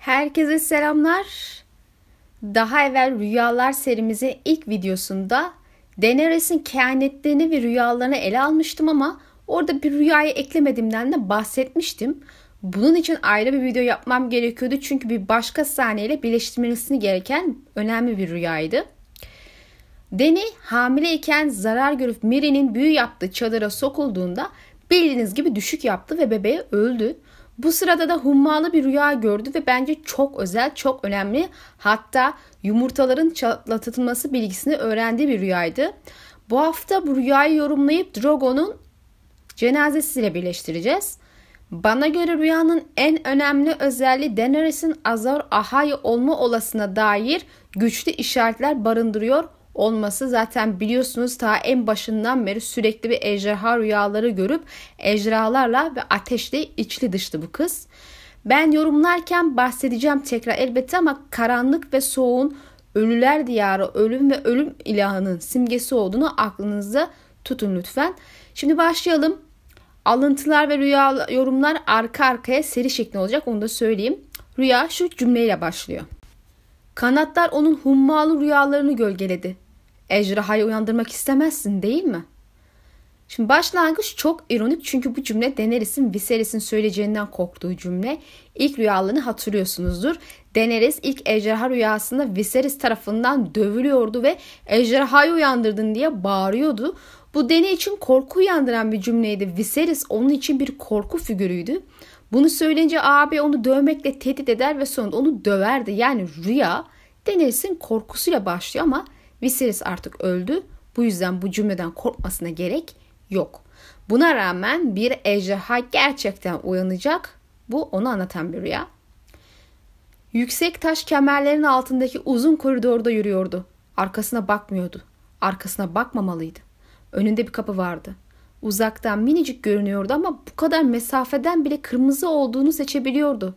Herkese selamlar. Daha evvel Rüyalar serimizin ilk videosunda Daenerys'in kehanetlerini ve rüyalarını ele almıştım ama orada bir rüyayı eklemediğimden de bahsetmiştim. Bunun için ayrı bir video yapmam gerekiyordu çünkü bir başka sahneyle birleştirmesi gereken önemli bir rüyaydı. Deni hamileyken zarar görüp Miri'nin büyü yaptığı çadıra sokulduğunda bildiğiniz gibi düşük yaptı ve bebeği öldü. Bu sırada da hummalı bir rüya gördü ve bence çok özel, çok önemli. Hatta yumurtaların çatlatılması bilgisini öğrendiği bir rüyaydı. Bu hafta bu rüyayı yorumlayıp Drogo'nun cenazesiyle birleştireceğiz. Bana göre rüyanın en önemli özelliği Daenerys'in Azor Ahai olma olasına dair güçlü işaretler barındırıyor olması zaten biliyorsunuz ta en başından beri sürekli bir ejderha rüyaları görüp ejderhalarla ve ateşle içli dışlı bu kız. Ben yorumlarken bahsedeceğim tekrar elbette ama karanlık ve soğuğun ölüler diyarı ölüm ve ölüm ilahının simgesi olduğunu aklınızda tutun lütfen. Şimdi başlayalım. Alıntılar ve rüya yorumlar arka arkaya seri şeklinde olacak onu da söyleyeyim. Rüya şu cümleyle başlıyor. Kanatlar onun hummalı rüyalarını gölgeledi. Ejderhayı uyandırmak istemezsin değil mi? Şimdi başlangıç çok ironik çünkü bu cümle Daenerys'in Viserys'in söyleyeceğinden korktuğu cümle. İlk rüyalarını hatırlıyorsunuzdur. Daenerys ilk ejderha rüyasında Viserys tarafından dövülüyordu ve ejderhayı uyandırdın diye bağırıyordu. Bu Dany için korku uyandıran bir cümleydi. Viserys onun için bir korku figürüydü. Bunu söyleyince abi onu dövmekle tehdit eder ve sonunda onu döverdi. Yani rüya Daenerys'in korkusuyla başlıyor ama Viserys artık öldü. Bu yüzden bu cümleden korkmasına gerek yok. Buna rağmen bir ejderha gerçekten uyanacak. Bu onu anlatan bir rüya. Yüksek taş kemerlerin altındaki uzun koridorda yürüyordu. Arkasına bakmıyordu. Arkasına bakmamalıydı. Önünde bir kapı vardı. Uzaktan minicik görünüyordu ama bu kadar mesafeden bile kırmızı olduğunu seçebiliyordu.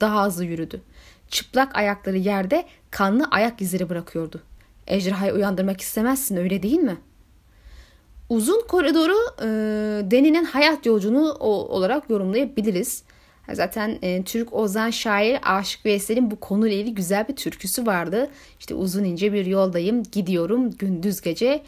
Daha hızlı yürüdü. Çıplak ayakları yerde kanlı ayak izleri bırakıyordu. Ejderhayı uyandırmak istemezsin öyle değil mi? Uzun koridoru e, Deni'nin hayat yolculuğu olarak yorumlayabiliriz. Zaten e, Türk ozan şair Aşık Veysel'in bu konuyla ilgili güzel bir türküsü vardı. İşte uzun ince bir yoldayım, gidiyorum gündüz gece.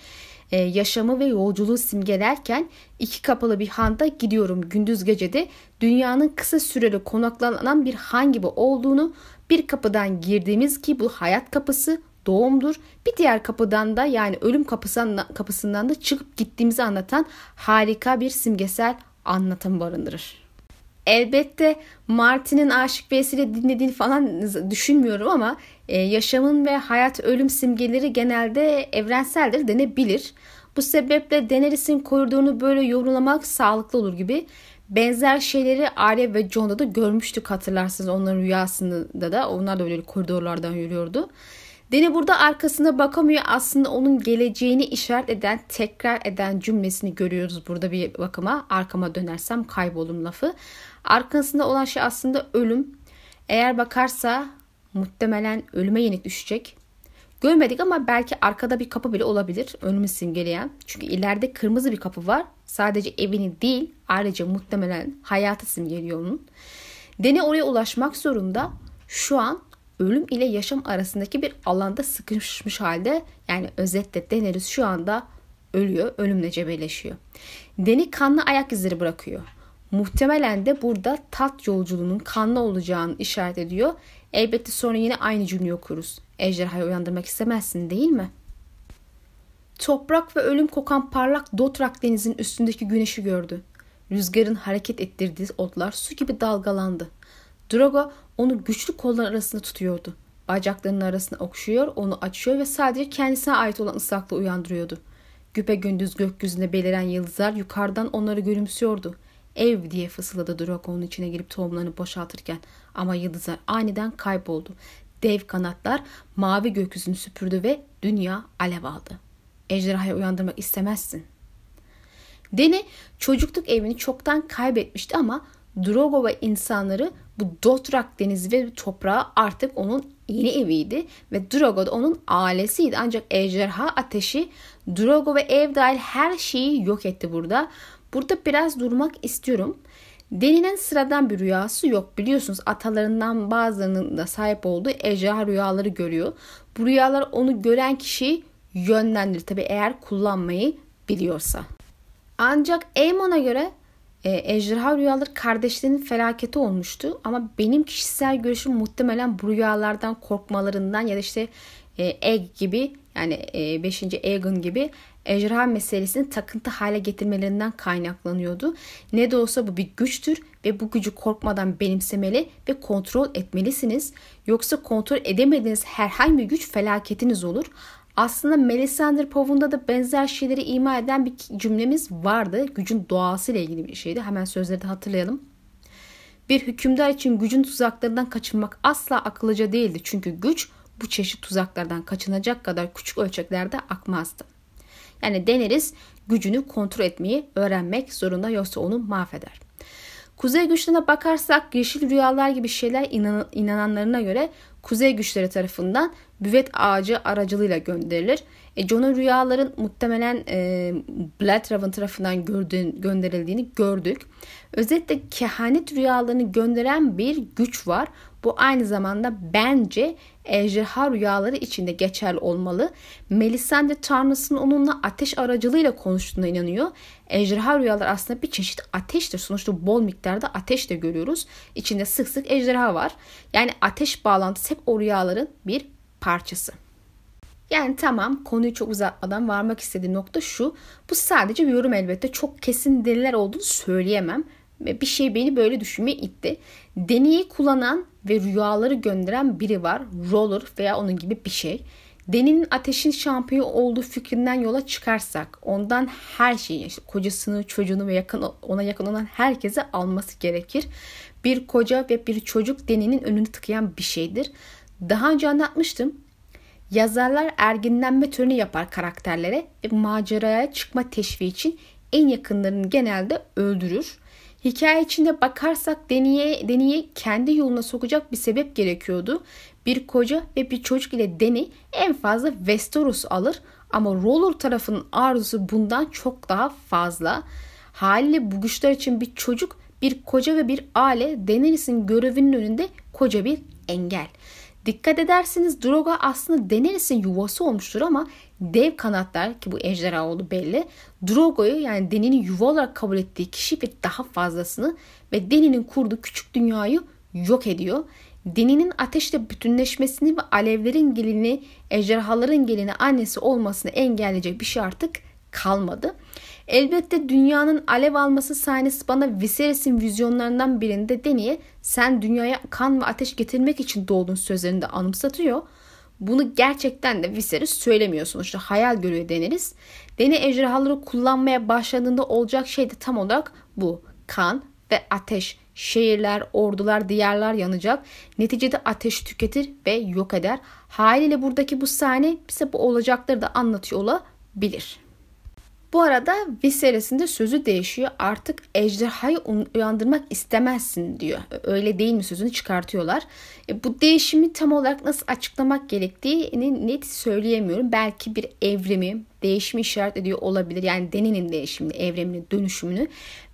E, yaşamı ve yolculuğu simgelerken iki kapalı bir handa gidiyorum gündüz gecede dünyanın kısa süreli konaklanan bir han gibi olduğunu bir kapıdan girdiğimiz ki bu hayat kapısı doğumdur. Bir diğer kapıdan da yani ölüm kapısından, da çıkıp gittiğimizi anlatan harika bir simgesel anlatım barındırır. Elbette Martin'in Aşık Veysel'i dinlediğini falan düşünmüyorum ama e, yaşamın ve hayat ölüm simgeleri genelde evrenseldir denebilir. Bu sebeple Daenerys'in koridorunu böyle yorumlamak sağlıklı olur gibi. Benzer şeyleri Arya ve Jon'da da görmüştük hatırlarsınız onların rüyasında da. Onlar da öyle koridorlardan yürüyordu. Deni burada arkasına bakamıyor. Aslında onun geleceğini işaret eden, tekrar eden cümlesini görüyoruz burada bir bakıma. Arkama dönersem kaybolurum lafı. Arkasında olan şey aslında ölüm. Eğer bakarsa muhtemelen ölüme yenik düşecek. Görmedik ama belki arkada bir kapı bile olabilir. Ölümü simgeleyen. Çünkü ileride kırmızı bir kapı var. Sadece evini değil ayrıca muhtemelen hayatı simgeliyor onun. Deni oraya ulaşmak zorunda. Şu an ölüm ile yaşam arasındaki bir alanda sıkışmış halde yani özetle Daenerys şu anda ölüyor, ölümle cebelleşiyor. Deni kanlı ayak izleri bırakıyor. Muhtemelen de burada tat yolculuğunun kanlı olacağını işaret ediyor. Elbette sonra yine aynı cümleyi okuruz. Ejderhayı uyandırmak istemezsin değil mi? Toprak ve ölüm kokan parlak Dotrak denizin üstündeki güneşi gördü. Rüzgarın hareket ettirdiği otlar su gibi dalgalandı. Drogo onu güçlü kollar arasında tutuyordu. Bacaklarının arasına okşuyor, onu açıyor ve sadece kendisine ait olan ıslaklığı uyandırıyordu. Güpe gündüz gökyüzünde beliren yıldızlar yukarıdan onları gülümsüyordu. Ev diye fısıldadı Drogo onun içine girip tohumlarını boşaltırken. Ama yıldızlar aniden kayboldu. Dev kanatlar mavi gökyüzünü süpürdü ve dünya alev aldı. Ejderhayı uyandırmak istemezsin. Deni çocukluk evini çoktan kaybetmişti ama Drogo ve insanları bu Dotrak denizi ve toprağı artık onun yeni eviydi ve Drogo da onun ailesiydi. Ancak ejderha ateşi Drogo ve ev dahil her şeyi yok etti burada. Burada biraz durmak istiyorum. Denilen sıradan bir rüyası yok. Biliyorsunuz atalarından bazılarının da sahip olduğu ejderha rüyaları görüyor. Bu rüyalar onu gören kişiyi yönlendirir. Tabi eğer kullanmayı biliyorsa. Ancak Eamon'a göre e, ejderha rüyaları kardeşlerinin felaketi olmuştu. Ama benim kişisel görüşüm muhtemelen bu rüyalardan korkmalarından ya da işte e, Egg gibi yani 5. E, Aegon gibi ejderha meselesini takıntı hale getirmelerinden kaynaklanıyordu. Ne de olsa bu bir güçtür ve bu gücü korkmadan benimsemeli ve kontrol etmelisiniz. Yoksa kontrol edemediğiniz herhangi bir güç felaketiniz olur. Aslında Melisandre Pov'unda da benzer şeyleri ima eden bir cümlemiz vardı. Gücün doğası ile ilgili bir şeydi. Hemen sözleri de hatırlayalım. Bir hükümdar için gücün tuzaklarından kaçınmak asla akıllıca değildi. Çünkü güç bu çeşit tuzaklardan kaçınacak kadar küçük ölçeklerde akmazdı. Yani deneriz gücünü kontrol etmeyi öğrenmek zorunda yoksa onu mahveder. Kuzey güçlerine bakarsak yeşil rüyalar gibi şeyler inan inananlarına göre kuzey güçleri tarafından büvet ağacı aracılığıyla gönderilir. E, John'a rüyaların muhtemelen e, Bloodraven tarafından gördüğün, gönderildiğini gördük. Özetle kehanet rüyalarını gönderen bir güç var. Bu aynı zamanda bence ejderha rüyaları içinde geçerli olmalı. Melisande Tanrısı'nın onunla ateş aracılığıyla konuştuğuna inanıyor. Ejderha rüyalar aslında bir çeşit ateştir. Sonuçta bol miktarda ateş de görüyoruz. İçinde sık sık ejderha var. Yani ateş bağlantısı hep o rüyaların bir parçası. Yani tamam konuyu çok uzatmadan varmak istediğim nokta şu. Bu sadece bir yorum elbette. Çok kesin deliller olduğunu söyleyemem. Bir şey beni böyle düşünmeye itti. Deneyi kullanan ve rüyaları gönderen biri var. Roller veya onun gibi bir şey. Deni'nin ateşin şampiyonu olduğu fikrinden yola çıkarsak ondan her şeyi işte kocasını, çocuğunu ve yakın ona yakın olan herkese alması gerekir. Bir koca ve bir çocuk Deni'nin önünü tıkayan bir şeydir. Daha önce anlatmıştım. Yazarlar erginlenme töreni yapar karakterlere ve maceraya çıkma teşviği için en yakınlarını genelde öldürür. Hikaye içinde bakarsak Deni'ye Deni'ye kendi yoluna sokacak bir sebep gerekiyordu. Bir koca ve bir çocuk ile Deni en fazla Westeros alır ama Roller tarafının arzusu bundan çok daha fazla. Haliyle bu güçler için bir çocuk, bir koca ve bir aile Daenerys'in görevinin önünde koca bir engel. Dikkat ederseniz Drogo aslında Daenerys'in yuvası olmuştur ama dev kanatlar ki bu ejderha oldu belli. Drogo'yu yani Deni'nin yuva olarak kabul ettiği kişi ve daha fazlasını ve Deni'nin kurduğu küçük dünyayı yok ediyor. Deni'nin ateşle bütünleşmesini ve alevlerin gelini, ejderhaların gelini annesi olmasını engelleyecek bir şey artık kalmadı. Elbette dünyanın alev alması sahnesi bana Viserys'in vizyonlarından birinde Deni'ye sen dünyaya kan ve ateş getirmek için doğdun sözlerinde anımsatıyor. Bunu gerçekten de Viserys söylemiyor sonuçta hayal görüyor deniriz. Deni ejderhaları kullanmaya başladığında olacak şey de tam olarak bu. Kan ve ateş. Şehirler, ordular, diyarlar yanacak. Neticede ateş tüketir ve yok eder. Haliyle buradaki bu sahne bize bu olacakları da anlatıyor olabilir. Bu arada Viserys'in de sözü değişiyor. Artık ejderhayı uyandırmak istemezsin diyor. Öyle değil mi sözünü çıkartıyorlar. E, bu değişimi tam olarak nasıl açıklamak gerektiğini net söyleyemiyorum. Belki bir evrimi, değişimi işaret ediyor olabilir. Yani deninin değişimini, evrimini, dönüşümünü.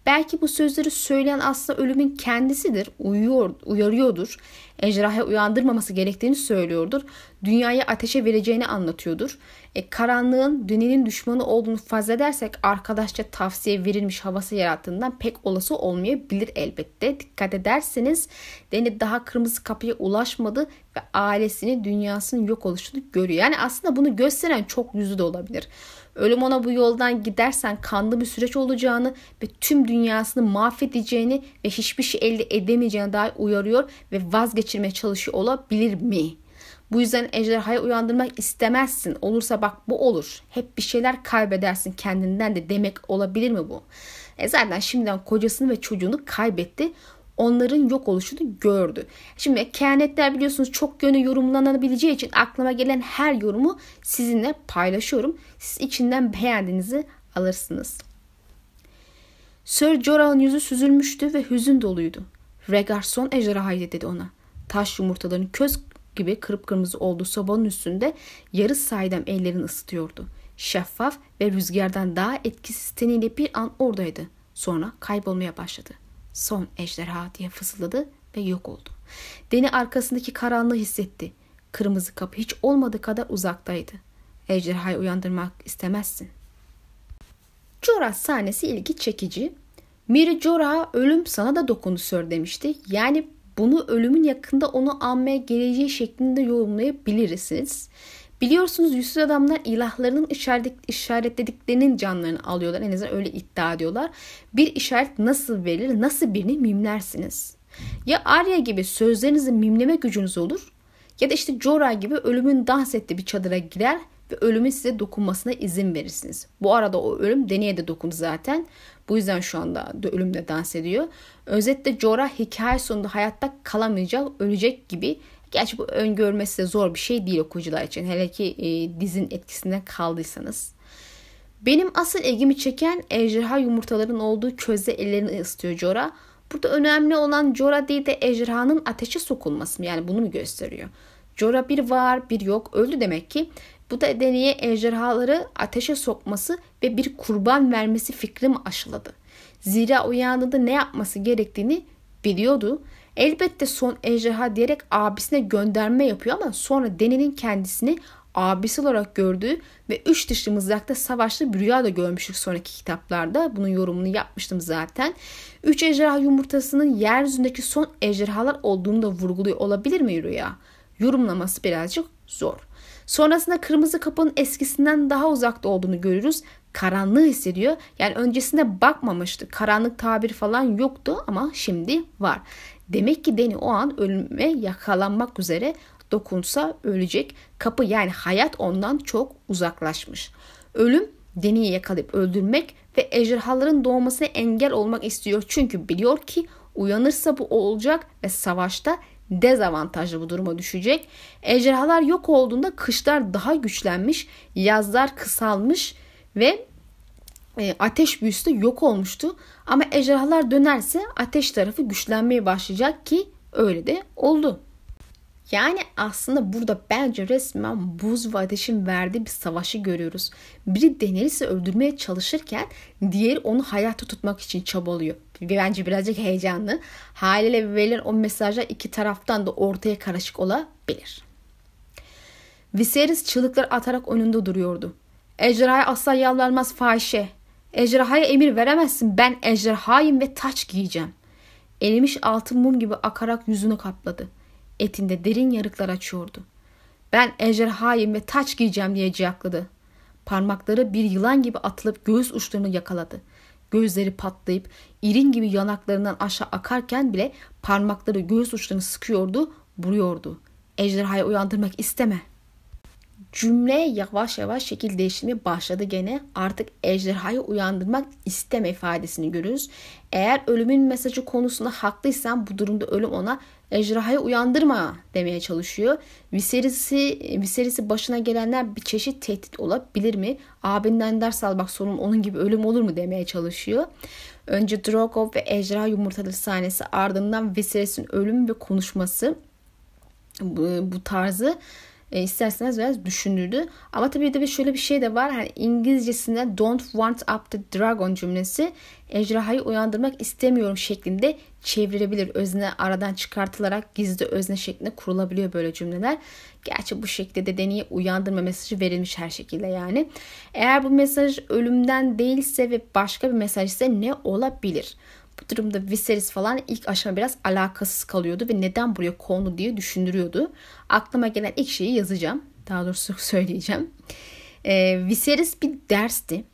Belki bu sözleri söyleyen aslında ölümün kendisidir. Uyuyor, uyarıyordur. Ejderhayı uyandırmaması gerektiğini söylüyordur. Dünyayı ateşe vereceğini anlatıyordur. E, karanlığın dünyanın düşmanı olduğunu farz edersek arkadaşça tavsiye verilmiş havası yarattığından pek olası olmayabilir elbette. Dikkat ederseniz Deni daha kırmızı kapıya ulaşmadı ve ailesini dünyasının yok oluşunu görüyor. Yani aslında bunu gösteren çok yüzü de olabilir. Ölüm ona bu yoldan gidersen kanlı bir süreç olacağını ve tüm dünyasını mahvedeceğini ve hiçbir şey elde edemeyeceğine dair uyarıyor ve vazgeçirmeye çalışıyor olabilir mi? Bu yüzden ejderhayı uyandırmak istemezsin. Olursa bak bu olur. Hep bir şeyler kaybedersin kendinden de demek olabilir mi bu? E zaten şimdiden kocasını ve çocuğunu kaybetti onların yok oluşunu gördü. Şimdi kehanetler biliyorsunuz çok yönü yorumlanabileceği için aklıma gelen her yorumu sizinle paylaşıyorum. Siz içinden beğendiğinizi alırsınız. Sir Jorah'ın yüzü süzülmüştü ve hüzün doluydu. Rhaegar son ejderhaydı dedi ona. Taş yumurtaların köz gibi kırıp kırmızı olduğu sobanın üstünde yarı saydam ellerini ısıtıyordu. Şeffaf ve rüzgardan daha etkisiz teniyle bir an oradaydı. Sonra kaybolmaya başladı. Son ejderha diye fısıldadı ve yok oldu. Deni arkasındaki karanlığı hissetti. Kırmızı kapı hiç olmadığı kadar uzaktaydı. Ejderhayı uyandırmak istemezsin. Jorah sahnesi ilgi çekici. Miri Jorah'a ölüm sana da dokundu sör demişti. Yani bunu ölümün yakında onu almaya geleceği şeklinde yorumlayabilirsiniz. Biliyorsunuz yüzsüz adamlar ilahlarının işaret, işaretlediklerinin canlarını alıyorlar. En azından öyle iddia ediyorlar. Bir işaret nasıl verilir, nasıl birini mimlersiniz? Ya Arya gibi sözlerinizi mimleme gücünüz olur ya da işte Jorah gibi ölümün dans ettiği bir çadıra girer ve ölümün size dokunmasına izin verirsiniz. Bu arada o ölüm deneye de dokundu zaten. Bu yüzden şu anda da ölümle dans ediyor. Özetle Jorah hikaye sonunda hayatta kalamayacak, ölecek gibi. Gerçi bu öngörmesi de zor bir şey değil okuyucular için. Hele ki e, dizin etkisinden kaldıysanız. Benim asıl ilgimi çeken ejderha yumurtaların olduğu közde ellerini ısıtıyor Jorah. Burada önemli olan Jorah değil de ejderhanın ateşe sokulması mı? Yani bunu mu gösteriyor? Jorah bir var bir yok öldü demek ki. Bu da deneye ejderhaları ateşe sokması ve bir kurban vermesi fikrimi aşıladı. Zira uyandığında ne yapması gerektiğini biliyordu. Elbette son ejderha diyerek abisine gönderme yapıyor ama sonra Deni'nin kendisini abisi olarak gördüğü ve üç dişli mızrakta savaşlı bir rüya da görmüştük sonraki kitaplarda. Bunun yorumunu yapmıştım zaten. Üç ejderha yumurtasının yeryüzündeki son ejderhalar olduğunu da vurguluyor olabilir mi rüya? Yorumlaması birazcık zor. Sonrasında kırmızı kapının eskisinden daha uzakta olduğunu görürüz. Karanlığı hissediyor. Yani öncesinde bakmamıştı. Karanlık tabir falan yoktu ama şimdi var. Demek ki Deni o an ölüme yakalanmak üzere dokunsa ölecek. Kapı yani hayat ondan çok uzaklaşmış. Ölüm Deni'yi yakalayıp öldürmek ve ejderhaların doğmasına engel olmak istiyor. Çünkü biliyor ki uyanırsa bu olacak ve savaşta dezavantajlı bu duruma düşecek. Ejderhalar yok olduğunda kışlar daha güçlenmiş, yazlar kısalmış ve e, ateş büyüsü de yok olmuştu. Ama ejderhalar dönerse ateş tarafı güçlenmeye başlayacak ki öyle de oldu. Yani aslında burada bence resmen buz ve ateşin verdiği bir savaşı görüyoruz. Biri Daenerys'i öldürmeye çalışırken diğeri onu hayatta tutmak için çabalıyor. Bence birazcık heyecanlı. Haliyle verilen o mesajlar iki taraftan da ortaya karışık olabilir. Viserys çığlıklar atarak önünde duruyordu. Ejderhaya asla yalvarmaz fahişe. Ejderhaya emir veremezsin. Ben ejderhayım ve taç giyeceğim. Erimiş altın mum gibi akarak yüzünü kapladı etinde derin yarıklar açıyordu. Ben ejderhayım ve taç giyeceğim diye ciyakladı. Parmakları bir yılan gibi atılıp göğüs uçlarını yakaladı. Gözleri patlayıp irin gibi yanaklarından aşağı akarken bile parmakları göğüs uçlarını sıkıyordu, vuruyordu. Ejderhayı uyandırmak isteme. Cümle yavaş yavaş şekil değiştirmeye başladı gene. Artık ejderhayı uyandırmak isteme ifadesini görürüz. Eğer ölümün mesajı konusunda haklıysan bu durumda ölüm ona ejderhayı uyandırma demeye çalışıyor. Viserys'i Viserys'i başına gelenler bir çeşit tehdit olabilir mi? Abinden ders al bak sorun onun gibi ölüm olur mu demeye çalışıyor. Önce Drogon ve ejderha yumurtaları sahnesi ardından Viserys'in ölüm ve konuşması bu, bu tarzı e, isterseniz biraz düşündürdü. Ama tabii de şöyle bir şey de var. Hani İngilizcesinde don't want up the dragon cümlesi ejderhayı uyandırmak istemiyorum şeklinde çevrilebilir. Özne aradan çıkartılarak gizli özne şeklinde kurulabiliyor böyle cümleler. Gerçi bu şekilde de deneye uyandırma mesajı verilmiş her şekilde yani. Eğer bu mesaj ölümden değilse ve başka bir mesaj ise ne olabilir? Bu durumda Viserys falan ilk aşama biraz alakasız kalıyordu ve neden buraya kondu diye düşündürüyordu. Aklıma gelen ilk şeyi yazacağım. Daha doğrusu söyleyeceğim. Ee, Viserys bir dersti.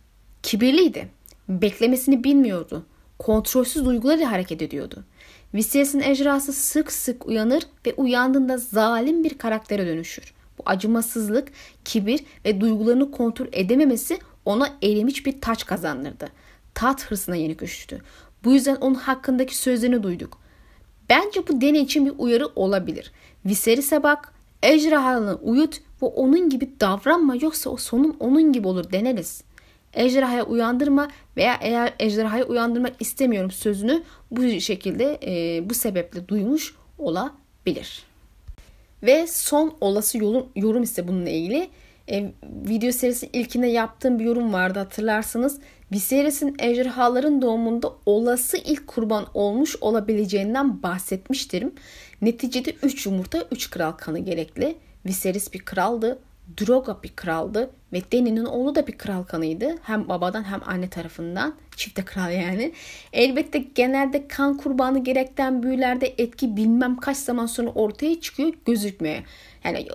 Kibirliydi. Beklemesini bilmiyordu. Kontrolsüz duygularıyla hareket ediyordu. Viserys'in ejderhası sık sık uyanır ve uyandığında zalim bir karaktere dönüşür. Bu acımasızlık, kibir ve duygularını kontrol edememesi ona erimiş bir taç kazandırdı. Tat hırsına yenik düştü. Bu yüzden onun hakkındaki sözlerini duyduk. Bence bu deney için bir uyarı olabilir. Viserys'e bak, ejderhalını uyut ve onun gibi davranma yoksa o sonun onun gibi olur deneriz. Ejderhaya uyandırma veya eğer ejderhayı uyandırmak istemiyorum sözünü bu şekilde e, bu sebeple duymuş olabilir. Ve son olası yorum, yorum ise bununla ilgili. E, video serisi ilkinde yaptığım bir yorum vardı hatırlarsınız. Viserys'in ejderhaların doğumunda olası ilk kurban olmuş olabileceğinden bahsetmiştirim. Neticede 3 yumurta 3 kral kanı gerekli. Viserys bir kraldı. Drogo bir kraldı ve Dany'nin oğlu da bir kral kanıydı. Hem babadan hem anne tarafından. Çifte kral yani. Elbette genelde kan kurbanı gerekten büyülerde etki bilmem kaç zaman sonra ortaya çıkıyor gözükmüyor. Yani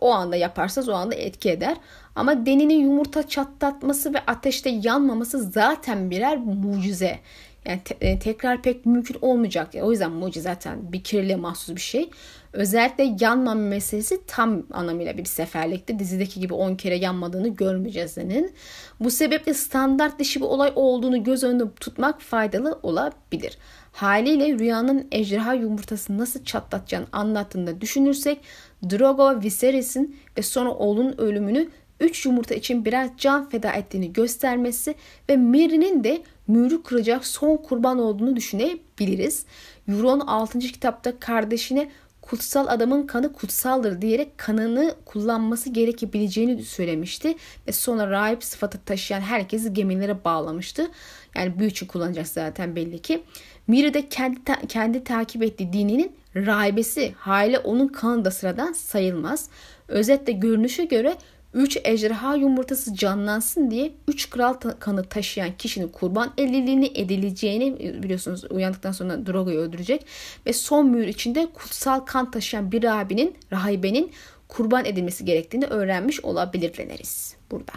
o anda yaparsanız o anda etki eder. Ama Dany'nin yumurta çatlatması ve ateşte yanmaması zaten birer mucize. Yani te- e, tekrar pek mümkün olmayacak. O yüzden mucize zaten bir kirliliğe mahsus bir şey. Özellikle yanmama meselesi tam anlamıyla bir seferlikti. Dizideki gibi 10 kere yanmadığını görmeyeceğiz senin. Bu sebeple standart dışı bir olay olduğunu göz önünde tutmak faydalı olabilir. Haliyle rüyanın ejderha yumurtasını nasıl çatlatacağını anlattığında düşünürsek Drogo Viserys'in ve sonra oğlunun ölümünü 3 yumurta için birer can feda ettiğini göstermesi ve Merry'nin de mührü kıracak son kurban olduğunu düşünebiliriz. Euron 6. kitapta kardeşine kutsal adamın kanı kutsaldır diyerek kanını kullanması gerekebileceğini söylemişti. Ve sonra rahip sıfatı taşıyan herkesi gemilere bağlamıştı. Yani büyü için kullanacak zaten belli ki. Miri de kendi, ta- kendi takip ettiği dininin rahibesi. Hale onun kanı da sıradan sayılmaz. Özetle görünüşe göre 3 ejderha yumurtası canlansın diye 3 kral kanı taşıyan kişinin kurban edildiğini edileceğini biliyorsunuz uyandıktan sonra Drogo'yu öldürecek ve son mühür içinde kutsal kan taşıyan bir rahibinin, rahibenin kurban edilmesi gerektiğini öğrenmiş olabilir deneriz burada.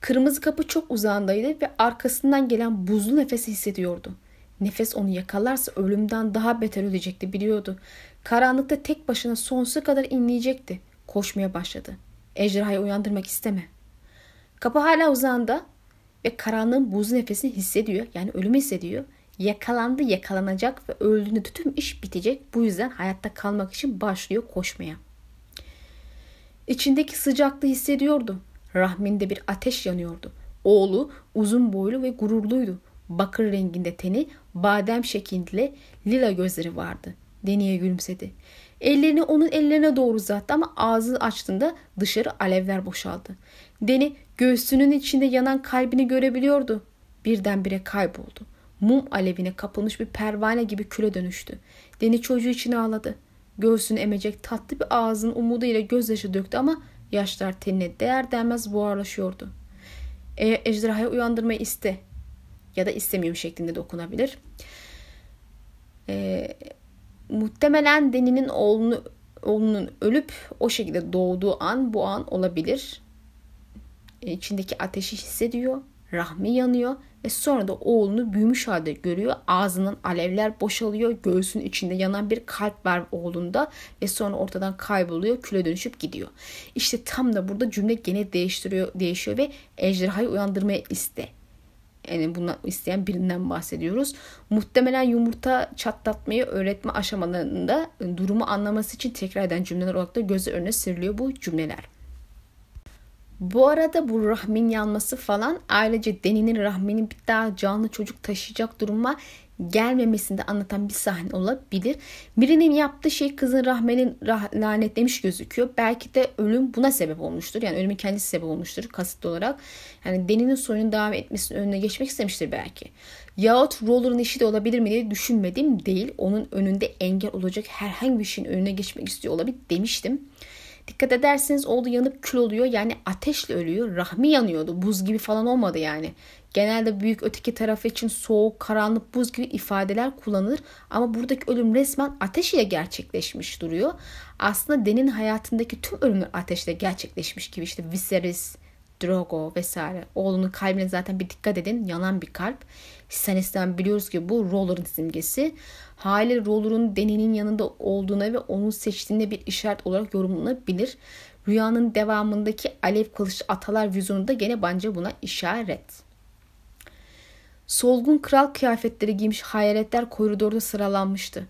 Kırmızı kapı çok uzağındaydı ve arkasından gelen buzlu nefesi hissediyordu. Nefes onu yakalarsa ölümden daha beter ölecekti biliyordu. Karanlıkta tek başına sonsuza kadar inleyecekti. Koşmaya başladı. Ejderhayı uyandırmak isteme. Kapı hala uzağında ve karanlığın buzlu nefesini hissediyor. Yani ölümü hissediyor. Yakalandı yakalanacak ve öldüğünde tüm iş bitecek. Bu yüzden hayatta kalmak için başlıyor koşmaya. İçindeki sıcaklığı hissediyordu. Rahminde bir ateş yanıyordu. Oğlu uzun boylu ve gururluydu. Bakır renginde teni, badem şeklinde lila gözleri vardı. Deniye gülümsedi. Ellerini onun ellerine doğru uzattı ama ağzını açtığında dışarı alevler boşaldı. Deni göğsünün içinde yanan kalbini görebiliyordu. Birdenbire kayboldu. Mum alevine kapılmış bir pervane gibi küle dönüştü. Deni çocuğu için ağladı. Göğsünü emecek tatlı bir ağzın umuduyla gözyaşı döktü ama yaşlar tenine değer değmez buharlaşıyordu. E, ejderhayı uyandırmayı iste ya da istemiyorum şeklinde de okunabilir. Muhtemelen Deni'nin oğlunu, oğlunun ölüp o şekilde doğduğu an bu an olabilir. E, içindeki ateşi hissediyor. Rahmi yanıyor ve sonra da oğlunu büyümüş halde görüyor. Ağzından alevler boşalıyor. Göğsünün içinde yanan bir kalp var oğlunda ve sonra ortadan kayboluyor. Küle dönüşüp gidiyor. İşte tam da burada cümle gene değiştiriyor, değişiyor ve ejderhayı uyandırmaya iste yani bunu isteyen birinden bahsediyoruz. Muhtemelen yumurta çatlatmayı öğretme aşamalarında durumu anlaması için tekrar eden cümleler olarak da gözü önüne seriliyor bu cümleler. Bu arada bu rahmin yanması falan ayrıca Deni'nin rahminin bir daha canlı çocuk taşıyacak duruma gelmemesini de anlatan bir sahne olabilir. Birinin yaptığı şey kızın rahmenin rah lanetlemiş gözüküyor. Belki de ölüm buna sebep olmuştur. Yani ölümün kendisi sebep olmuştur kasıtlı olarak. Yani Deni'nin soyunun devam etmesinin önüne geçmek istemiştir belki. Yahut Roller'ın işi de olabilir mi diye düşünmedim değil. Onun önünde engel olacak herhangi bir şeyin önüne geçmek istiyor olabilir demiştim. Dikkat ederseniz oğlu yanıp kül oluyor. Yani ateşle ölüyor. Rahmi yanıyordu. Buz gibi falan olmadı yani. Genelde büyük öteki tarafı için soğuk, karanlık, buz gibi ifadeler kullanılır. Ama buradaki ölüm resmen ateş ile gerçekleşmiş duruyor. Aslında Den'in hayatındaki tüm ölümler ateşle gerçekleşmiş gibi. işte Viserys, Drogo vesaire. Oğlunun kalbine zaten bir dikkat edin. Yanan bir kalp. Stannis'ten biliyoruz ki bu Roller'ın simgesi. Hali Roller'ın Dany'nin yanında olduğuna ve onun seçtiğine bir işaret olarak yorumlanabilir. Rüyanın devamındaki alev kılıç atalar vizyonu da gene bence buna işaret. Solgun kral kıyafetleri giymiş hayaletler koridorda sıralanmıştı.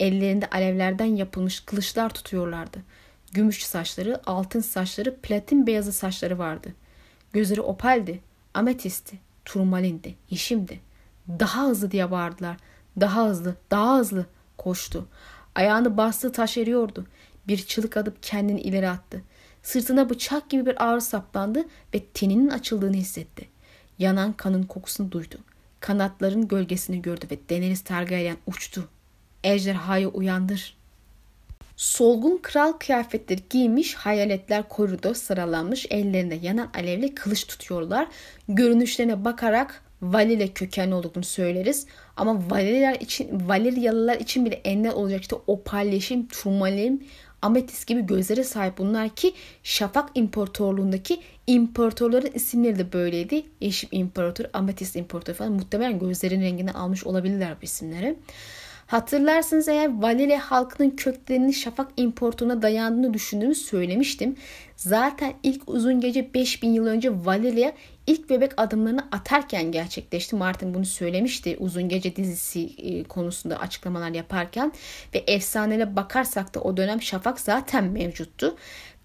Ellerinde alevlerden yapılmış kılıçlar tutuyorlardı. Gümüş saçları, altın saçları, platin beyazı saçları vardı. Gözleri opaldi, ametisti, turmalindi, yeşimdi. Daha hızlı diye bağırdılar. Daha hızlı, daha hızlı koştu. Ayağını bastığı taş eriyordu. Bir çığlık atıp kendini ileri attı. Sırtına bıçak gibi bir ağrı saplandı ve teninin açıldığını hissetti. Yanan kanın kokusunu duydu. Kanatların gölgesini gördü ve Daenerys Targaryen uçtu. Ejderhayı uyandır. Solgun kral kıyafetleri giymiş hayaletler koridor sıralanmış ellerinde yanan alevli kılıç tutuyorlar. Görünüşlerine bakarak Valile kökenli olduğunu söyleriz. Ama Valeriyalılar için, Valeryalılar için bile enler olacak işte opalleşim, turmalim, ametis gibi gözlere sahip bunlar ki Şafak İmparatorluğundaki imparatorların isimleri de böyleydi. Yeşim İmparator, Ametis İmparator falan muhtemelen gözlerin rengini almış olabilirler bu isimleri. Hatırlarsınız eğer Valile halkının köklerinin Şafak İmparatorluğuna dayandığını düşündüğümü söylemiştim. Zaten ilk uzun gece 5000 yıl önce Valile'ye ilk bebek adımlarını atarken gerçekleşti. Martin bunu söylemişti uzun gece dizisi e, konusunda açıklamalar yaparken ve efsanele bakarsak da o dönem Şafak zaten mevcuttu.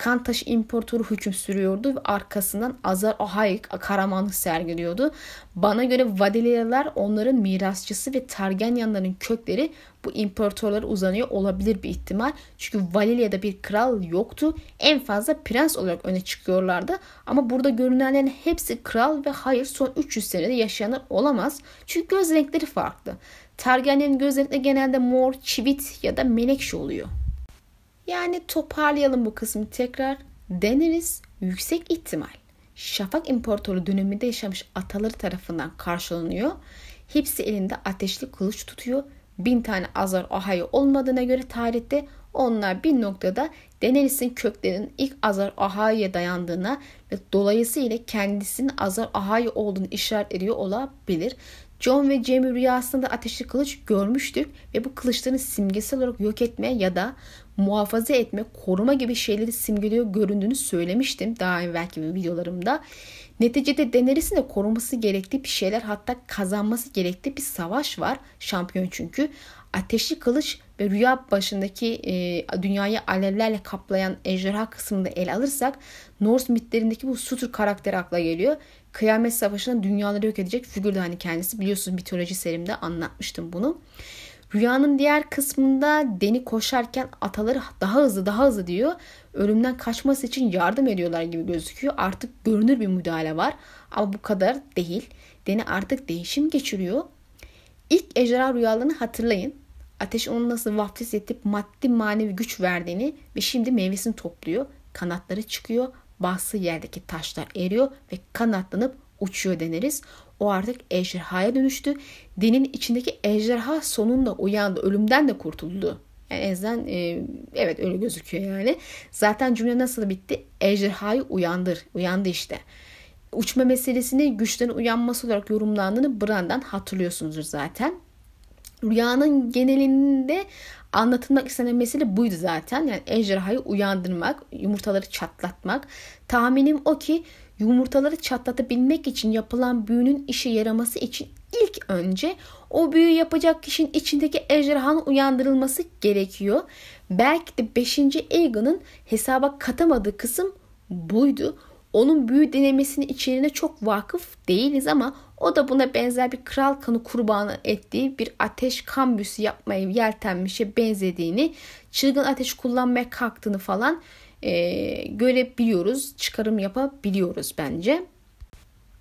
Kantaş İmparatoru hüküm sürüyordu ve arkasından Azar Ahayik karamanlık sergiliyordu. Bana göre Vadeliyalar onların mirasçısı ve Targanyanların kökleri bu imparatorlara uzanıyor olabilir bir ihtimal. Çünkü Valilia'da bir kral yoktu. En fazla prens olarak öne çıkıyorlardı. Ama burada görünenlerin hepsi kral ve hayır son 300 senede yaşayanlar olamaz. Çünkü göz renkleri farklı. Targaryen'in göz renkleri genelde mor, çivit ya da menekşe oluyor. Yani toparlayalım bu kısmı tekrar. Deneriz yüksek ihtimal Şafak İmparatoru döneminde yaşamış ataları tarafından karşılanıyor. Hepsi elinde ateşli kılıç tutuyor. Bin tane Azar Ahai olmadığına göre tarihte onlar bir noktada Daenerys'in köklerinin ilk Azar Ahai'ye dayandığına ve dolayısıyla kendisinin Azar Ahai olduğunu işaret ediyor olabilir. John ve Jamie rüyasında ateşli kılıç görmüştük ve bu kılıçların simgesel olarak yok etme ya da muhafaza etme, koruma gibi şeyleri simgeliyor göründüğünü söylemiştim daha evvelki videolarımda. Neticede Daenerys'in de koruması gerektiği bir şeyler hatta kazanması gerektiği bir savaş var. Şampiyon çünkü. Ateşli kılıç ve rüya başındaki e, dünyayı alevlerle kaplayan ejderha kısmında ele alırsak Norse mitlerindeki bu Sutur karakteri akla geliyor. Kıyamet Savaşı'nda dünyaları yok edecek figür de hani kendisi. Biliyorsunuz mitoloji serimde anlatmıştım bunu. Rüyanın diğer kısmında Deni koşarken ataları daha hızlı daha hızlı diyor. Ölümden kaçması için yardım ediyorlar gibi gözüküyor. Artık görünür bir müdahale var. Ama bu kadar değil. Deni artık değişim geçiriyor. İlk ejderha rüyalarını hatırlayın. Ateş onu nasıl vaftiz edip maddi manevi güç verdiğini ve şimdi meyvesini topluyor. Kanatları çıkıyor. Bastığı yerdeki taşlar eriyor ve kanatlanıp uçuyor deneriz. O artık ejderhaya dönüştü. Dinin içindeki ejderha sonunda uyandı. Ölümden de kurtuldu. Yani en azından e, evet öyle gözüküyor yani. Zaten cümle nasıl bitti? Ejderhayı uyandır. Uyandı işte. Uçma meselesini güçten uyanması olarak yorumlandığını Brand'dan hatırlıyorsunuzdur zaten. Rüyanın genelinde anlatılmak istenen mesele buydu zaten. Yani ejderhayı uyandırmak, yumurtaları çatlatmak. Tahminim o ki yumurtaları çatlatabilmek için yapılan büyünün işe yaraması için ilk önce o büyü yapacak kişinin içindeki ejderhanın uyandırılması gerekiyor. Belki de 5. Aegon'un hesaba katamadığı kısım buydu. Onun büyü denemesinin içeriğine çok vakıf değiliz ama o da buna benzer bir kral kanı kurbanı ettiği bir ateş kan büyüsü yapmaya yeltenmişe benzediğini, çılgın ateş kullanmaya kalktığını falan e, görebiliyoruz, çıkarım yapabiliyoruz bence.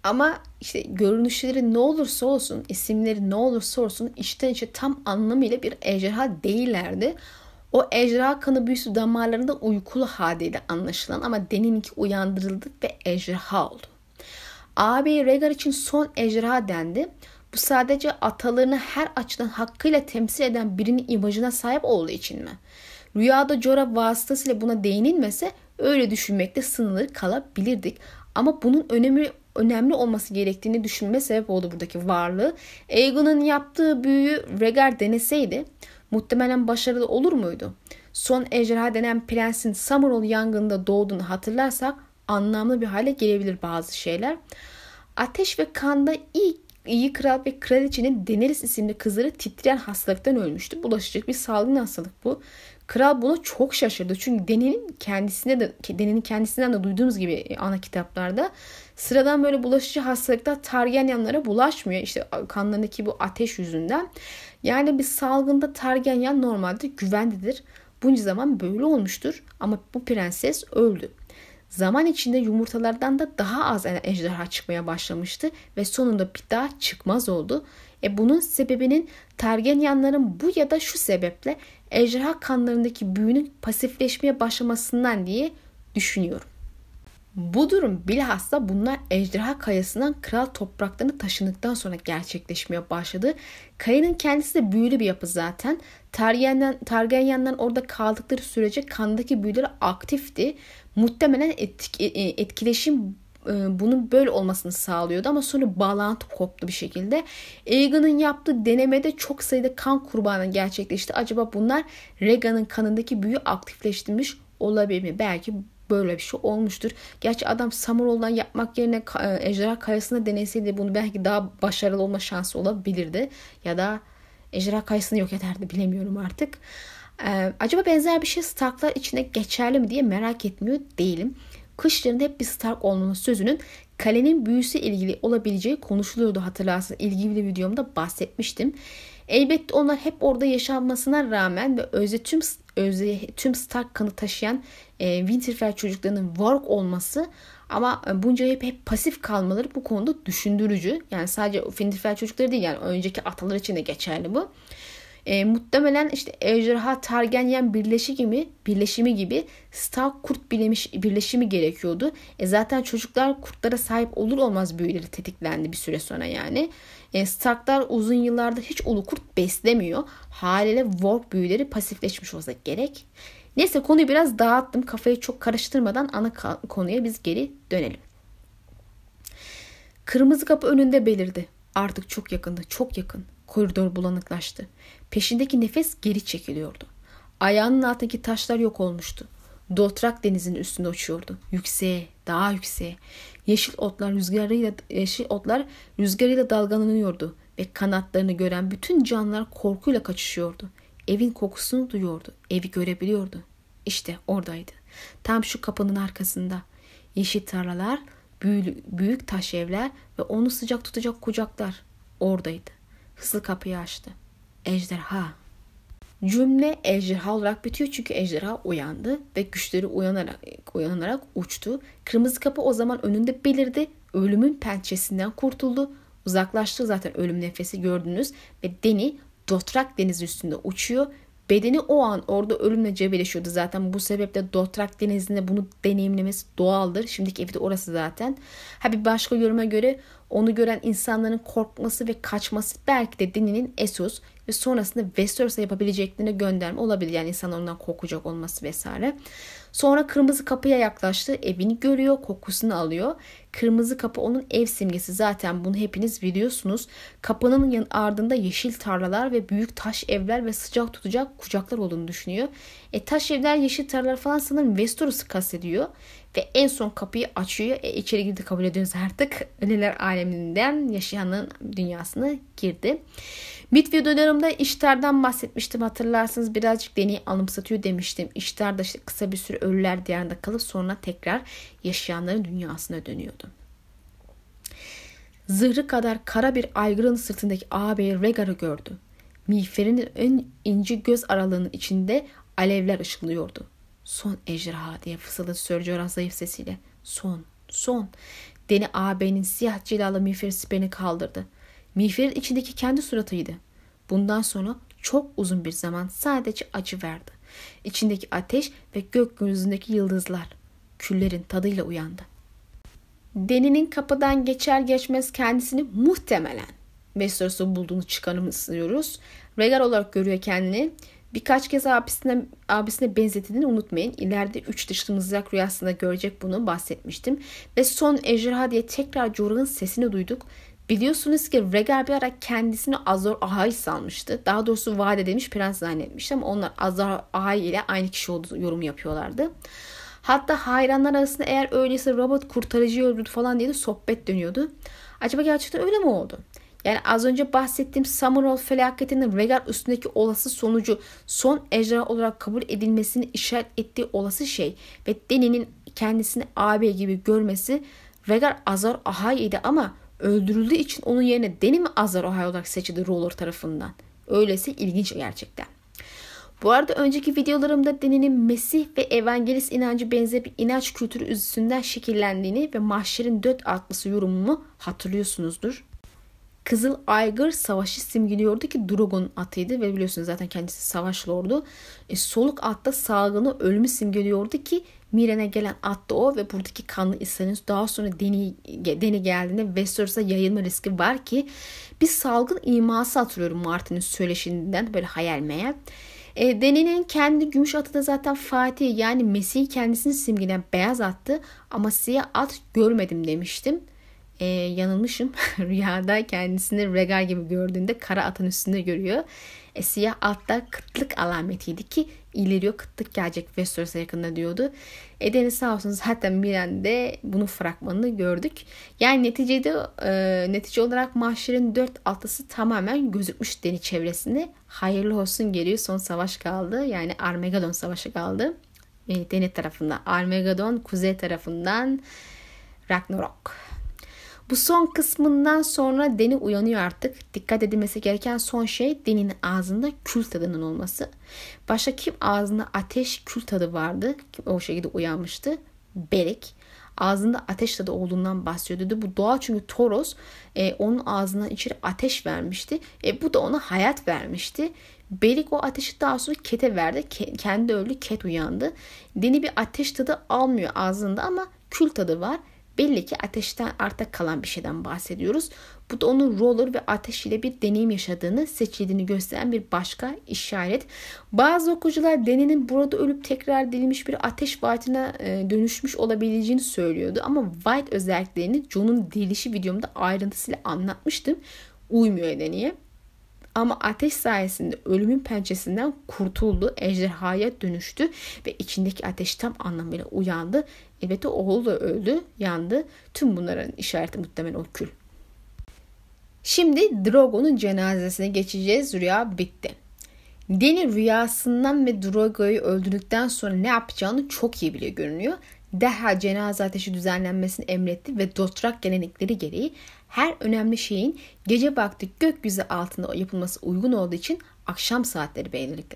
Ama işte görünüşleri ne olursa olsun, isimleri ne olursa olsun içten içe tam anlamıyla bir ejderha değillerdi. O ejderha kanı büyüsü damarlarında uykulu halde anlaşılan ama Deni'ninki uyandırıldı ve ejderha oldu. Ağabey Rhaegar için son ejderha dendi. Bu sadece atalarını her açıdan hakkıyla temsil eden birinin imajına sahip olduğu için mi? Rüyada Jorah vasıtasıyla buna değinilmese öyle düşünmekte sınırlı kalabilirdik. Ama bunun önemi önemli olması gerektiğini düşünme sebep oldu buradaki varlığı. Aegon'un yaptığı büyüyü Rhaegar deneseydi muhtemelen başarılı olur muydu? Son ejderha denen prensin Summerall yangında doğduğunu hatırlarsak anlamlı bir hale gelebilir bazı şeyler. Ateş ve kanda ilk iyi kral ve kraliçenin Daenerys isimli kızları titreyen hastalıktan ölmüştü. Bulaşacak bir salgın hastalık bu. Kral buna çok şaşırdı. Çünkü Deni'nin kendisine de Deni'nin kendisinden de duyduğumuz gibi ana kitaplarda sıradan böyle bulaşıcı hastalıklar Targaryenlara bulaşmıyor. İşte kanlarındaki bu ateş yüzünden. Yani bir salgında Targaryen normalde güvendedir. Bunca zaman böyle olmuştur ama bu prenses öldü. Zaman içinde yumurtalardan da daha az ejderha çıkmaya başlamıştı ve sonunda bir daha çıkmaz oldu. E bunun sebebinin Targaryenların bu ya da şu sebeple ejderha kanlarındaki büyünün pasifleşmeye başlamasından diye düşünüyorum. Bu durum bilhassa bunlar ejderha kayasından kral topraklarını taşındıktan sonra gerçekleşmeye başladı. Kayanın kendisi de büyülü bir yapı zaten. Targaryen'den, Targaryen'den orada kaldıkları sürece kandaki büyüleri aktifti. Muhtemelen etki, e, e, etkileşim e, bunun böyle olmasını sağlıyordu ama sonra bağlantı koptu bir şekilde. Aegon'un yaptığı denemede çok sayıda kan kurbanı gerçekleşti. Acaba bunlar Rhaegar'ın kanındaki büyü aktifleştirmiş olabilir mi? Belki böyle bir şey olmuştur. Gerçi adam Samurol'dan yapmak yerine e, Ejderha Kayası'nda deneseydi bunu belki daha başarılı olma şansı olabilirdi. Ya da Ejderha Kayası'nı yok ederdi bilemiyorum artık. Ee, acaba benzer bir şey Stark'lar içinde geçerli mi diye merak etmiyor değilim. Kışlarında hep bir Stark olmanın sözünün kalenin büyüsü ilgili olabileceği konuşuluyordu hatırlarsın. İlgili videomda bahsetmiştim. Elbette onlar hep orada yaşanmasına rağmen ve özde tüm özde tüm Stark kanı taşıyan e, Winterfell çocuklarının Warg olması ama bunca hep, hep pasif kalmaları bu konuda düşündürücü. Yani sadece Winterfell çocukları değil yani önceki atalar için de geçerli bu. E, muhtemelen işte ejderha Targaryen birleşimi gibi, birleşimi gibi Stark kurt bilemiş, birleşimi gerekiyordu. E, zaten çocuklar kurtlara sahip olur olmaz büyüleri tetiklendi bir süre sonra yani. E, Starklar uzun yıllarda hiç ulu kurt beslemiyor. Haliyle Warp büyüleri pasifleşmiş olsa gerek. Neyse konuyu biraz dağıttım. Kafayı çok karıştırmadan ana konuya biz geri dönelim. Kırmızı kapı önünde belirdi. Artık çok yakındı, çok yakın. Koridor bulanıklaştı. Peşindeki nefes geri çekiliyordu. Ayağının altındaki taşlar yok olmuştu. Dotrak denizin üstünde uçuyordu. Yükseğe, daha yükseğe. Yeşil otlar rüzgarıyla yeşil otlar rüzgarıyla dalgalanıyordu ve kanatlarını gören bütün canlılar korkuyla kaçışıyordu. Evin kokusunu duyuyordu. Evi görebiliyordu. İşte oradaydı. Tam şu kapının arkasında. Yeşil tarlalar, büyük taş evler ve onu sıcak tutacak kucaklar oradaydı. Hızlı kapıyı açtı. Ejderha. Cümle ejderha olarak bitiyor çünkü ejderha uyandı ve güçleri uyanarak, uyanarak uçtu. Kırmızı kapı o zaman önünde belirdi. Ölümün pençesinden kurtuldu. Uzaklaştı zaten ölüm nefesi gördünüz ve Deni Dotrak denizi üstünde uçuyor. Bedeni o an orada ölümle cebeleşiyordu zaten. Bu sebeple Dotrak denizinde bunu deneyimlemesi doğaldır. Şimdiki evi de orası zaten. Ha bir başka yoruma göre onu gören insanların korkması ve kaçması belki de Deni'nin Esos ve sonrasında Westeros'a yapabileceklerine gönderme olabilir. Yani insan ondan korkacak olması vesaire. Sonra kırmızı kapıya yaklaştı. Evini görüyor, kokusunu alıyor. Kırmızı kapı onun ev simgesi. Zaten bunu hepiniz biliyorsunuz. Kapının ardında yeşil tarlalar ve büyük taş evler ve sıcak tutacak kucaklar olduğunu düşünüyor. E taş evler, yeşil tarlalar falan sanırım Westeros'u kastediyor. Ve en son kapıyı açıyor. E, içeri girdi kabul ediyoruz artık. Ölüler aleminden yaşayanın dünyasına girdi. Mid videolarımda İştar'dan bahsetmiştim hatırlarsınız birazcık deneyi anımsatıyor demiştim. İştar da işte kısa bir süre ölüler diyarında kalıp sonra tekrar yaşayanların dünyasına dönüyordu. Zırhı kadar kara bir aygırın sırtındaki ağabeyi Regar'ı gördü. Miğferinin en ince göz aralığının içinde alevler ışıldıyordu. Son ejderha diye fısıldadı Sir Jorah zayıf sesiyle. Son, son. Deni ağabeyinin siyah cilalı miğferi siperini kaldırdı. Miğferin içindeki kendi suratıydı. Bundan sonra çok uzun bir zaman sadece acı verdi. İçindeki ateş ve gökyüzündeki yıldızlar küllerin tadıyla uyandı. Deni'nin kapıdan geçer geçmez kendisini muhtemelen Westeros'u bulduğunu çıkarımlıyoruz. Regal olarak görüyor kendini. Birkaç kez abisine, abisine benzetildiğini unutmayın. İleride üç dışlı mızrak rüyasında görecek bunu bahsetmiştim. Ve son ejderha diye tekrar Jorah'ın sesini duyduk. Biliyorsunuz ki Rhaegar bir ara kendisini Azor Ahai sanmıştı. Daha doğrusu vaat edilmiş prens zannetmişti ama onlar Azor Ahai ile aynı kişi olduğu yorum yapıyorlardı. Hatta hayranlar arasında eğer öyleyse Robert kurtarıcıyı öldürdü falan diye de sohbet dönüyordu. Acaba gerçekten öyle mi oldu? Yani az önce bahsettiğim Samurol felaketinin Rhaegar üstündeki olası sonucu son ejderha olarak kabul edilmesini işaret ettiği olası şey ve Dany'nin kendisini abi gibi görmesi Rhaegar Azor Ahai'ydi ama öldürüldüğü için onun yerine Dany mi Azor Ahai olarak seçildi Roller tarafından? Öylesi ilginç gerçekten. Bu arada önceki videolarımda Deni'nin Mesih ve Evangelist inancı benzer bir inanç kültürü üstünden şekillendiğini ve mahşerin dört atlısı yorumumu hatırlıyorsunuzdur. Kızıl Aygır savaşı simgeliyordu ki Drogon'un atıydı ve biliyorsunuz zaten kendisi savaş lordu. E, soluk atta salgını ölümü simgeliyordu ki Miren'e gelen at da o ve buradaki kanlı isyanın daha sonra Deni, Deni geldiğinde Westeros'a yayılma riski var ki bir salgın iması hatırlıyorum Martin'in söyleşinden böyle hayal meyal. E, Deni'nin kendi gümüş atı da zaten Fatih yani Mesih kendisini simgeleyen beyaz attı ama siyah at görmedim demiştim e, yanılmışım. Rüyada kendisini regal gibi gördüğünde kara atın üstünde görüyor. E, siyah altta kıtlık alametiydi ki ileriyor kıtlık gelecek Westeros'a yakında diyordu. Edeni sağ olsun zaten Miren'de bunun fragmanını gördük. Yani neticede e, netice olarak mahşerin dört altısı tamamen gözükmüş deni çevresinde. Hayırlı olsun geliyor son savaş kaldı. Yani Armageddon savaşı kaldı. E, deni tarafından Armageddon, kuzey tarafından Ragnarok. Bu son kısmından sonra Deni uyanıyor artık. Dikkat edilmesi gereken son şey Deni'nin ağzında kül tadının olması. Başka kim ağzında ateş kül tadı vardı? O şekilde uyanmıştı. Berek. Ağzında ateş tadı olduğundan bahsediyordu. Bu doğal çünkü Toros e, onun ağzından içeri ateş vermişti. E, bu da ona hayat vermişti. Berik o ateşi daha sonra Ket'e verdi. kendi öldü, Ket uyandı. Deni bir ateş tadı almıyor ağzında ama kül tadı var. Belli ki ateşten arta kalan bir şeyden bahsediyoruz. Bu da onun roller ve ateş ile bir deneyim yaşadığını, seçildiğini gösteren bir başka işaret. Bazı okuyucular Deni'nin burada ölüp tekrar dirilmiş bir ateş vaatine e, dönüşmüş olabileceğini söylüyordu. Ama White özelliklerini John'un dirilişi videomda ayrıntısıyla anlatmıştım. Uymuyor Deni'ye. Ama ateş sayesinde ölümün pençesinden kurtuldu, ejderhaya dönüştü ve içindeki ateş tam anlamıyla uyandı. Elbette oğlu da öldü, yandı. Tüm bunların işareti muhtemelen o kül. Şimdi Drogo'nun cenazesine geçeceğiz. Rüya bitti. Deni rüyasından ve Drogo'yu öldürdükten sonra ne yapacağını çok iyi biliyor görünüyor. Derhal cenaze ateşi düzenlenmesini emretti ve Dotrak gelenekleri gereği her önemli şeyin gece vakti gökyüzü altında yapılması uygun olduğu için akşam saatleri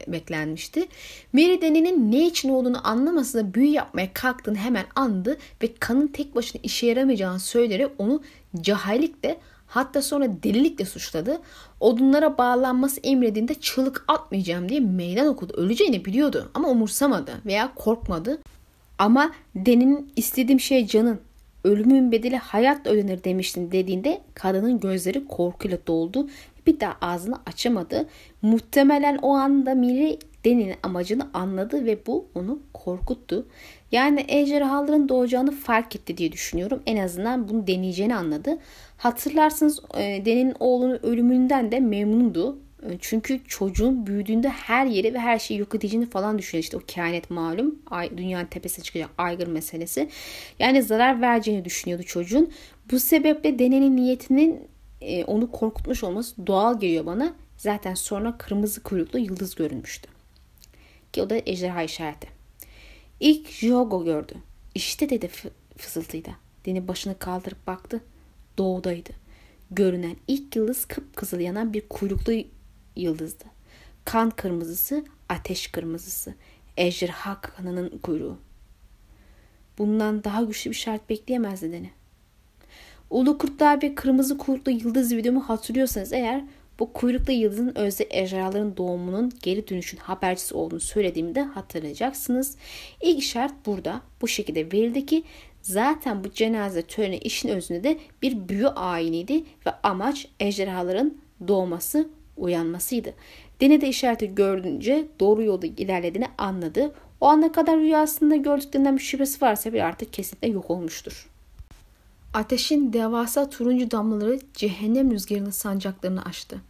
beklenmişti. Meridene'nin ne için olduğunu anlaması da büyü yapmaya kalktığını hemen andı ve kanın tek başına işe yaramayacağını söyleyerek onu cahillikle hatta sonra delilikle suçladı. Odunlara bağlanması emredinde çığlık atmayacağım diye meydan okudu. Öleceğini biliyordu ama umursamadı veya korkmadı. Ama Den'in istediğim şey canın. Ölümün bedeli hayatla ödenir demiştin dediğinde kadının gözleri korkuyla doldu. Bir daha ağzını açamadı. Muhtemelen o anda Miri Den'in amacını anladı ve bu onu korkuttu. Yani ejderhaların doğacağını fark etti diye düşünüyorum. En azından bunu deneyeceğini anladı. Hatırlarsınız e, Den'in oğlunun ölümünden de memnundu. E, çünkü çocuğun büyüdüğünde her yeri ve her şeyi yok edeceğini falan düşünüyor. İşte o kehanet malum. Ay, dünyanın tepesine çıkacak aygır meselesi. Yani zarar vereceğini düşünüyordu çocuğun. Bu sebeple denenin niyetinin e, onu korkutmuş olması doğal geliyor bana. Zaten sonra kırmızı kuyruklu yıldız görünmüştü. Ki o da ejderha işareti. İlk Jogo gördü. İşte dedi fısıltıyla. Deni başını kaldırıp baktı. Doğudaydı. Görünen ilk yıldız kıpkızıl yanan bir kuyruklu yıldızdı. Kan kırmızısı, ateş kırmızısı. Ejderha kanının kuyruğu. Bundan daha güçlü bir şart bekleyemezdi Deni. Ulu Kurtlar ve Kırmızı Kuyruklu Yıldız videomu hatırlıyorsanız eğer bu kuyruklu yıldızın özde ejderhaların doğumunun geri dönüşün habercisi olduğunu söylediğimde hatırlayacaksınız. İlk şart burada bu şekilde verildi ki zaten bu cenaze töreni işin özünde de bir büyü ayiniydi ve amaç ejderhaların doğması, uyanmasıydı. Denede işareti gördünce doğru yolda ilerlediğini anladı. O ana kadar rüyasında gördüklerinden bir şüphesi varsa bir artık kesinlikle yok olmuştur. Ateşin devasa turuncu damlaları cehennem rüzgarının sancaklarını açtı.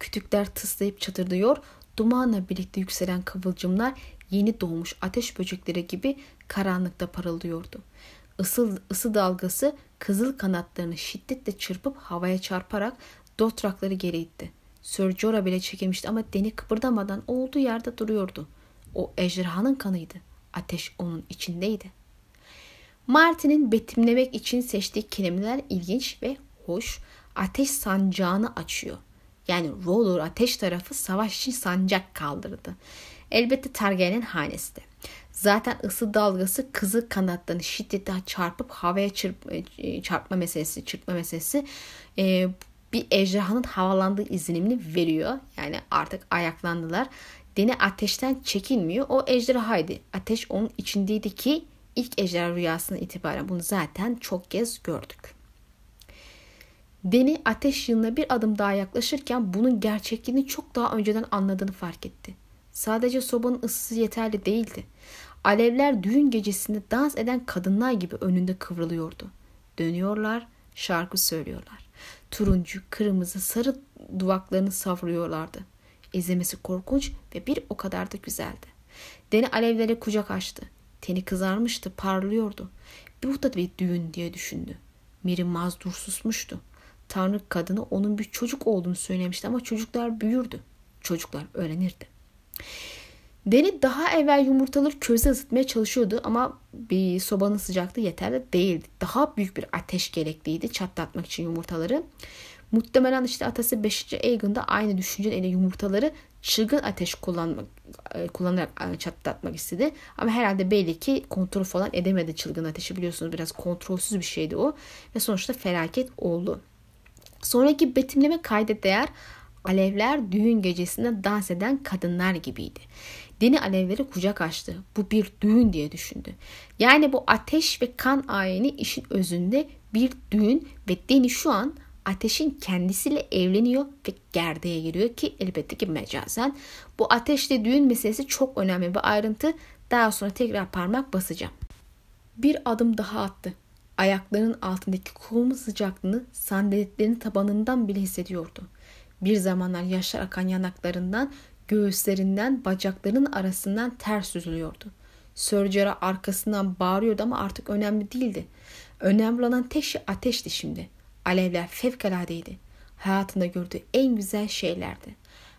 Kütükler tıslayıp çatırdıyor, dumanla birlikte yükselen kıvılcımlar yeni doğmuş ateş böcekleri gibi karanlıkta parıldıyordu. Isı, ısı dalgası kızıl kanatlarını şiddetle çırpıp havaya çarparak dotrakları geri itti. Sir Jorah bile çekilmişti ama deni kıpırdamadan olduğu yerde duruyordu. O ejderhanın kanıydı. Ateş onun içindeydi. Martin'in betimlemek için seçtiği kelimeler ilginç ve hoş. Ateş sancağını açıyor. Yani Roller ateş tarafı savaş için sancak kaldırdı. Elbette Targaryen hanesi Zaten ısı dalgası kızı kanatlarını şiddetle çarpıp havaya çırp, e, çarpma meselesi, çırpma meselesi e, bir ejderhanın havalandığı izlenimini veriyor. Yani artık ayaklandılar. Deni ateşten çekinmiyor. O ejderhaydı. Ateş onun içindeydi ki ilk ejderha rüyasına itibaren bunu zaten çok kez gördük. Deni ateş yılına bir adım daha yaklaşırken bunun gerçekliğini çok daha önceden anladığını fark etti. Sadece sobanın ısısı yeterli değildi. Alevler düğün gecesinde dans eden kadınlar gibi önünde kıvrılıyordu. Dönüyorlar, şarkı söylüyorlar. Turuncu, kırmızı, sarı duvaklarını savruyorlardı. İzlemesi korkunç ve bir o kadar da güzeldi. Deni alevlere kucak açtı. Teni kızarmıştı, parlıyordu. Bu da bir düğün diye düşündü. Miri mazdur susmuştu. Tanrı kadını onun bir çocuk olduğunu söylemişti ama çocuklar büyürdü. Çocuklar öğrenirdi. Deni daha evvel yumurtaları közde ısıtmaya çalışıyordu ama bir sobanın sıcaklığı yeterli değildi. Daha büyük bir ateş gerekliydi çatlatmak için yumurtaları. Muhtemelen işte atası 5. Aegon'da aynı düşünceyle yumurtaları çılgın ateş kullanmak, e, kullanarak e, çatlatmak istedi. Ama herhalde belli ki kontrol falan edemedi çılgın ateşi biliyorsunuz biraz kontrolsüz bir şeydi o. Ve sonuçta felaket oldu. Sonraki betimleme kayda değer alevler düğün gecesinde dans eden kadınlar gibiydi. Deni alevleri kucak açtı. Bu bir düğün diye düşündü. Yani bu ateş ve kan ayini işin özünde bir düğün ve Deni şu an ateşin kendisiyle evleniyor ve gerdeğe giriyor ki elbette ki mecazen. Bu ateşle düğün meselesi çok önemli bir ayrıntı. Daha sonra tekrar parmak basacağım. Bir adım daha attı. Ayaklarının altındaki kum sıcaklığını sandaletlerin tabanından bile hissediyordu. Bir zamanlar yaşlar akan yanaklarından, göğüslerinden, bacaklarının arasından ters süzülüyordu. Sörcera arkasından bağırıyordu ama artık önemli değildi. Önemli olan tek şey ateşti şimdi. Alevler fevkaladeydi. Hayatında gördüğü en güzel şeylerdi.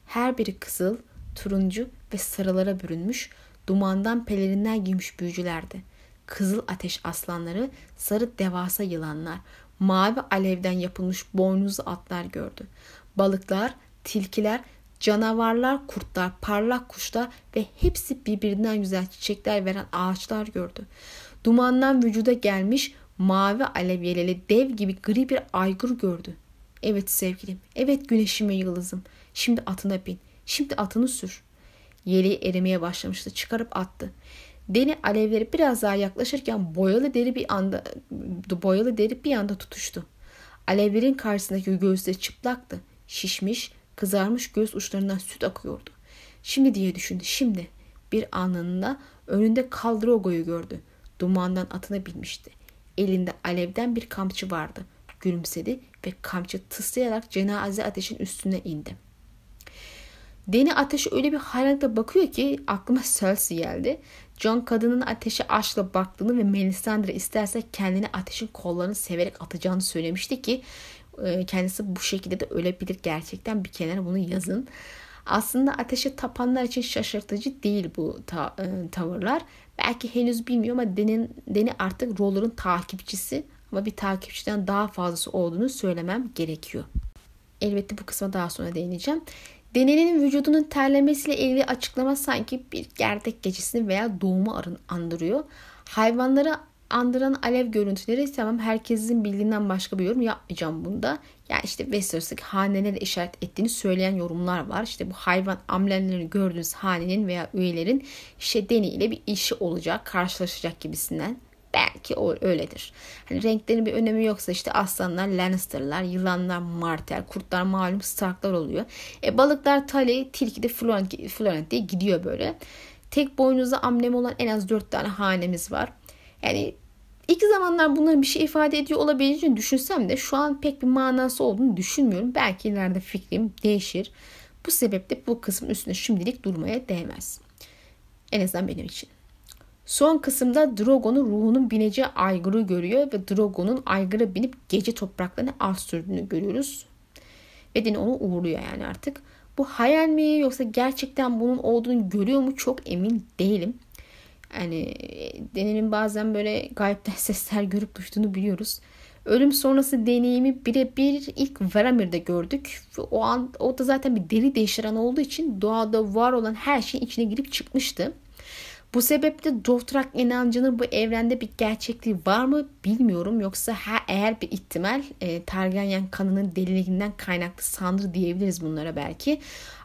Her biri kızıl, turuncu ve sarılara bürünmüş, dumandan pelerinler giymiş büyücülerdi. Kızıl ateş aslanları, sarı devasa yılanlar, mavi alevden yapılmış boynuzlu atlar gördü. Balıklar, tilkiler, canavarlar, kurtlar, parlak kuşlar ve hepsi birbirinden güzel çiçekler veren ağaçlar gördü. Dumandan vücuda gelmiş mavi alev yeleli dev gibi gri bir aygır gördü. Evet sevgilim, evet güneşim ve yıldızım. Şimdi atına bin, şimdi atını sür. Yeleği erimeye başlamıştı, çıkarıp attı. Deni alevleri biraz daha yaklaşırken boyalı deri bir anda boyalı deri bir anda tutuştu. Alevlerin karşısındaki göğüsleri çıplaktı. Şişmiş, kızarmış göğüs uçlarından süt akıyordu. Şimdi diye düşündü. Şimdi bir anında önünde Kaldrogo'yu gördü. Dumandan atına binmişti. Elinde alevden bir kamçı vardı. Gülümsedi ve kamçı tıslayarak cenaze ateşin üstüne indi. Deni ateşe öyle bir hayranlıkla bakıyor ki aklıma Cersei geldi. John kadının ateşe aşkla baktığını ve Melisandre isterse kendini ateşin kollarını severek atacağını söylemişti ki kendisi bu şekilde de ölebilir gerçekten bir kenara bunu yazın. Aslında ateşe tapanlar için şaşırtıcı değil bu ta, e, tavırlar. Belki henüz bilmiyor ama Deni, Deni artık Roller'ın takipçisi ama bir takipçiden daha fazlası olduğunu söylemem gerekiyor. Elbette bu kısma daha sonra değineceğim. Denenin vücudunun terlemesiyle ilgili açıklama sanki bir gerdek gecesini veya doğumu andırıyor. Hayvanları andıran alev görüntüleri tamam herkesin bildiğinden başka bir yorum yapmayacağım bunda. Ya yani işte Westeros'taki hanelere işaret ettiğini söyleyen yorumlar var. İşte bu hayvan amblemlerini gördüğünüz hanenin veya üyelerin işte Deni ile bir işi olacak, karşılaşacak gibisinden. Belki o öyledir. Hani renklerin bir önemi yoksa işte aslanlar Lannister'lar, yılanlar Martell, kurtlar malum Stark'lar oluyor. E balıklar Tully, tilki de Florent, Florent diye gidiyor böyle. Tek boynuzlu amblemi olan en az 4 tane hanemiz var. Yani İlk zamanlar bunların bir şey ifade ediyor olabileceğini düşünsem de şu an pek bir manası olduğunu düşünmüyorum. Belki ileride fikrim değişir. Bu sebeple bu kısmın üstünde şimdilik durmaya değmez. En azından benim için. Son kısımda Drogo'nun ruhunun bineceği aygırı görüyor ve Drogo'nun aygıra binip gece topraklarına az sürdüğünü görüyoruz. Ve Deni onu uğurluyor yani artık. Bu hayal mi yoksa gerçekten bunun olduğunu görüyor mu çok emin değilim. Yani Deni'nin bazen böyle gayipten sesler görüp duyduğunu biliyoruz. Ölüm sonrası deneyimi birebir ilk Varamir'de gördük. O an o da zaten bir deri değiştiren olduğu için doğada var olan her şeyin içine girip çıkmıştı. Bu sebeple Dothrak inancının bu evrende bir gerçekliği var mı bilmiyorum. Yoksa ha, eğer bir ihtimal e, Targaryen kanının deliliğinden kaynaklı sandır diyebiliriz bunlara belki.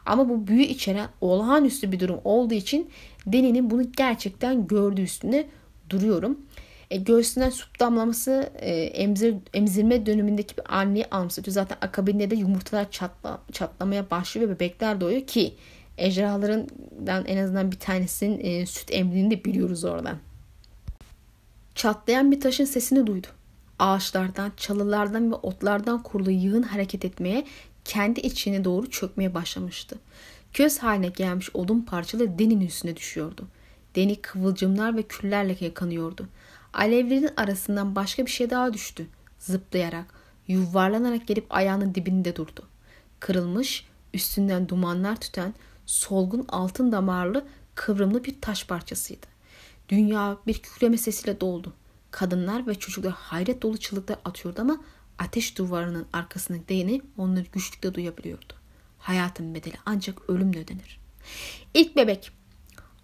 Ama bu büyü içeren olağanüstü bir durum olduğu için Deni'nin bunu gerçekten gördüğü üstünde duruyorum. E, göğsünden süt damlaması e, emzir, emzirme dönemindeki bir anneyi anımsatıyor. Zaten akabinde de yumurtalar çatla, çatlamaya başlıyor ve bebekler doğuyor ki ejderhalarından en azından bir tanesinin e, süt emdiğini de biliyoruz oradan. Çatlayan bir taşın sesini duydu. Ağaçlardan, çalılardan ve otlardan kurulu yığın hareket etmeye, kendi içine doğru çökmeye başlamıştı. Köz haline gelmiş odun parçaları Deni'nin üstüne düşüyordu. Deni kıvılcımlar ve küllerle yakanıyordu. Alevlerin arasından başka bir şey daha düştü. Zıplayarak, yuvarlanarak gelip ayağının dibinde durdu. Kırılmış, üstünden dumanlar tüten, solgun altın damarlı, kıvrımlı bir taş parçasıydı. Dünya bir kükreme sesiyle doldu. Kadınlar ve çocuklar hayret dolu çığlıklar atıyordu ama ateş duvarının arkasındaki değini onları güçlükle duyabiliyordu. Hayatın bedeli ancak ölümle ödenir. İlk bebek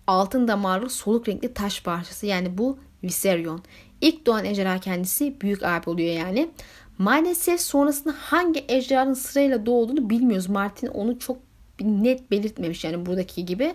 altın damarlı soluk renkli taş parçası yani bu Viserion. İlk doğan ejderha kendisi büyük abi oluyor yani. Maalesef sonrasında hangi ejderhanın sırayla doğduğunu bilmiyoruz. Martin onu çok net belirtmemiş yani buradaki gibi.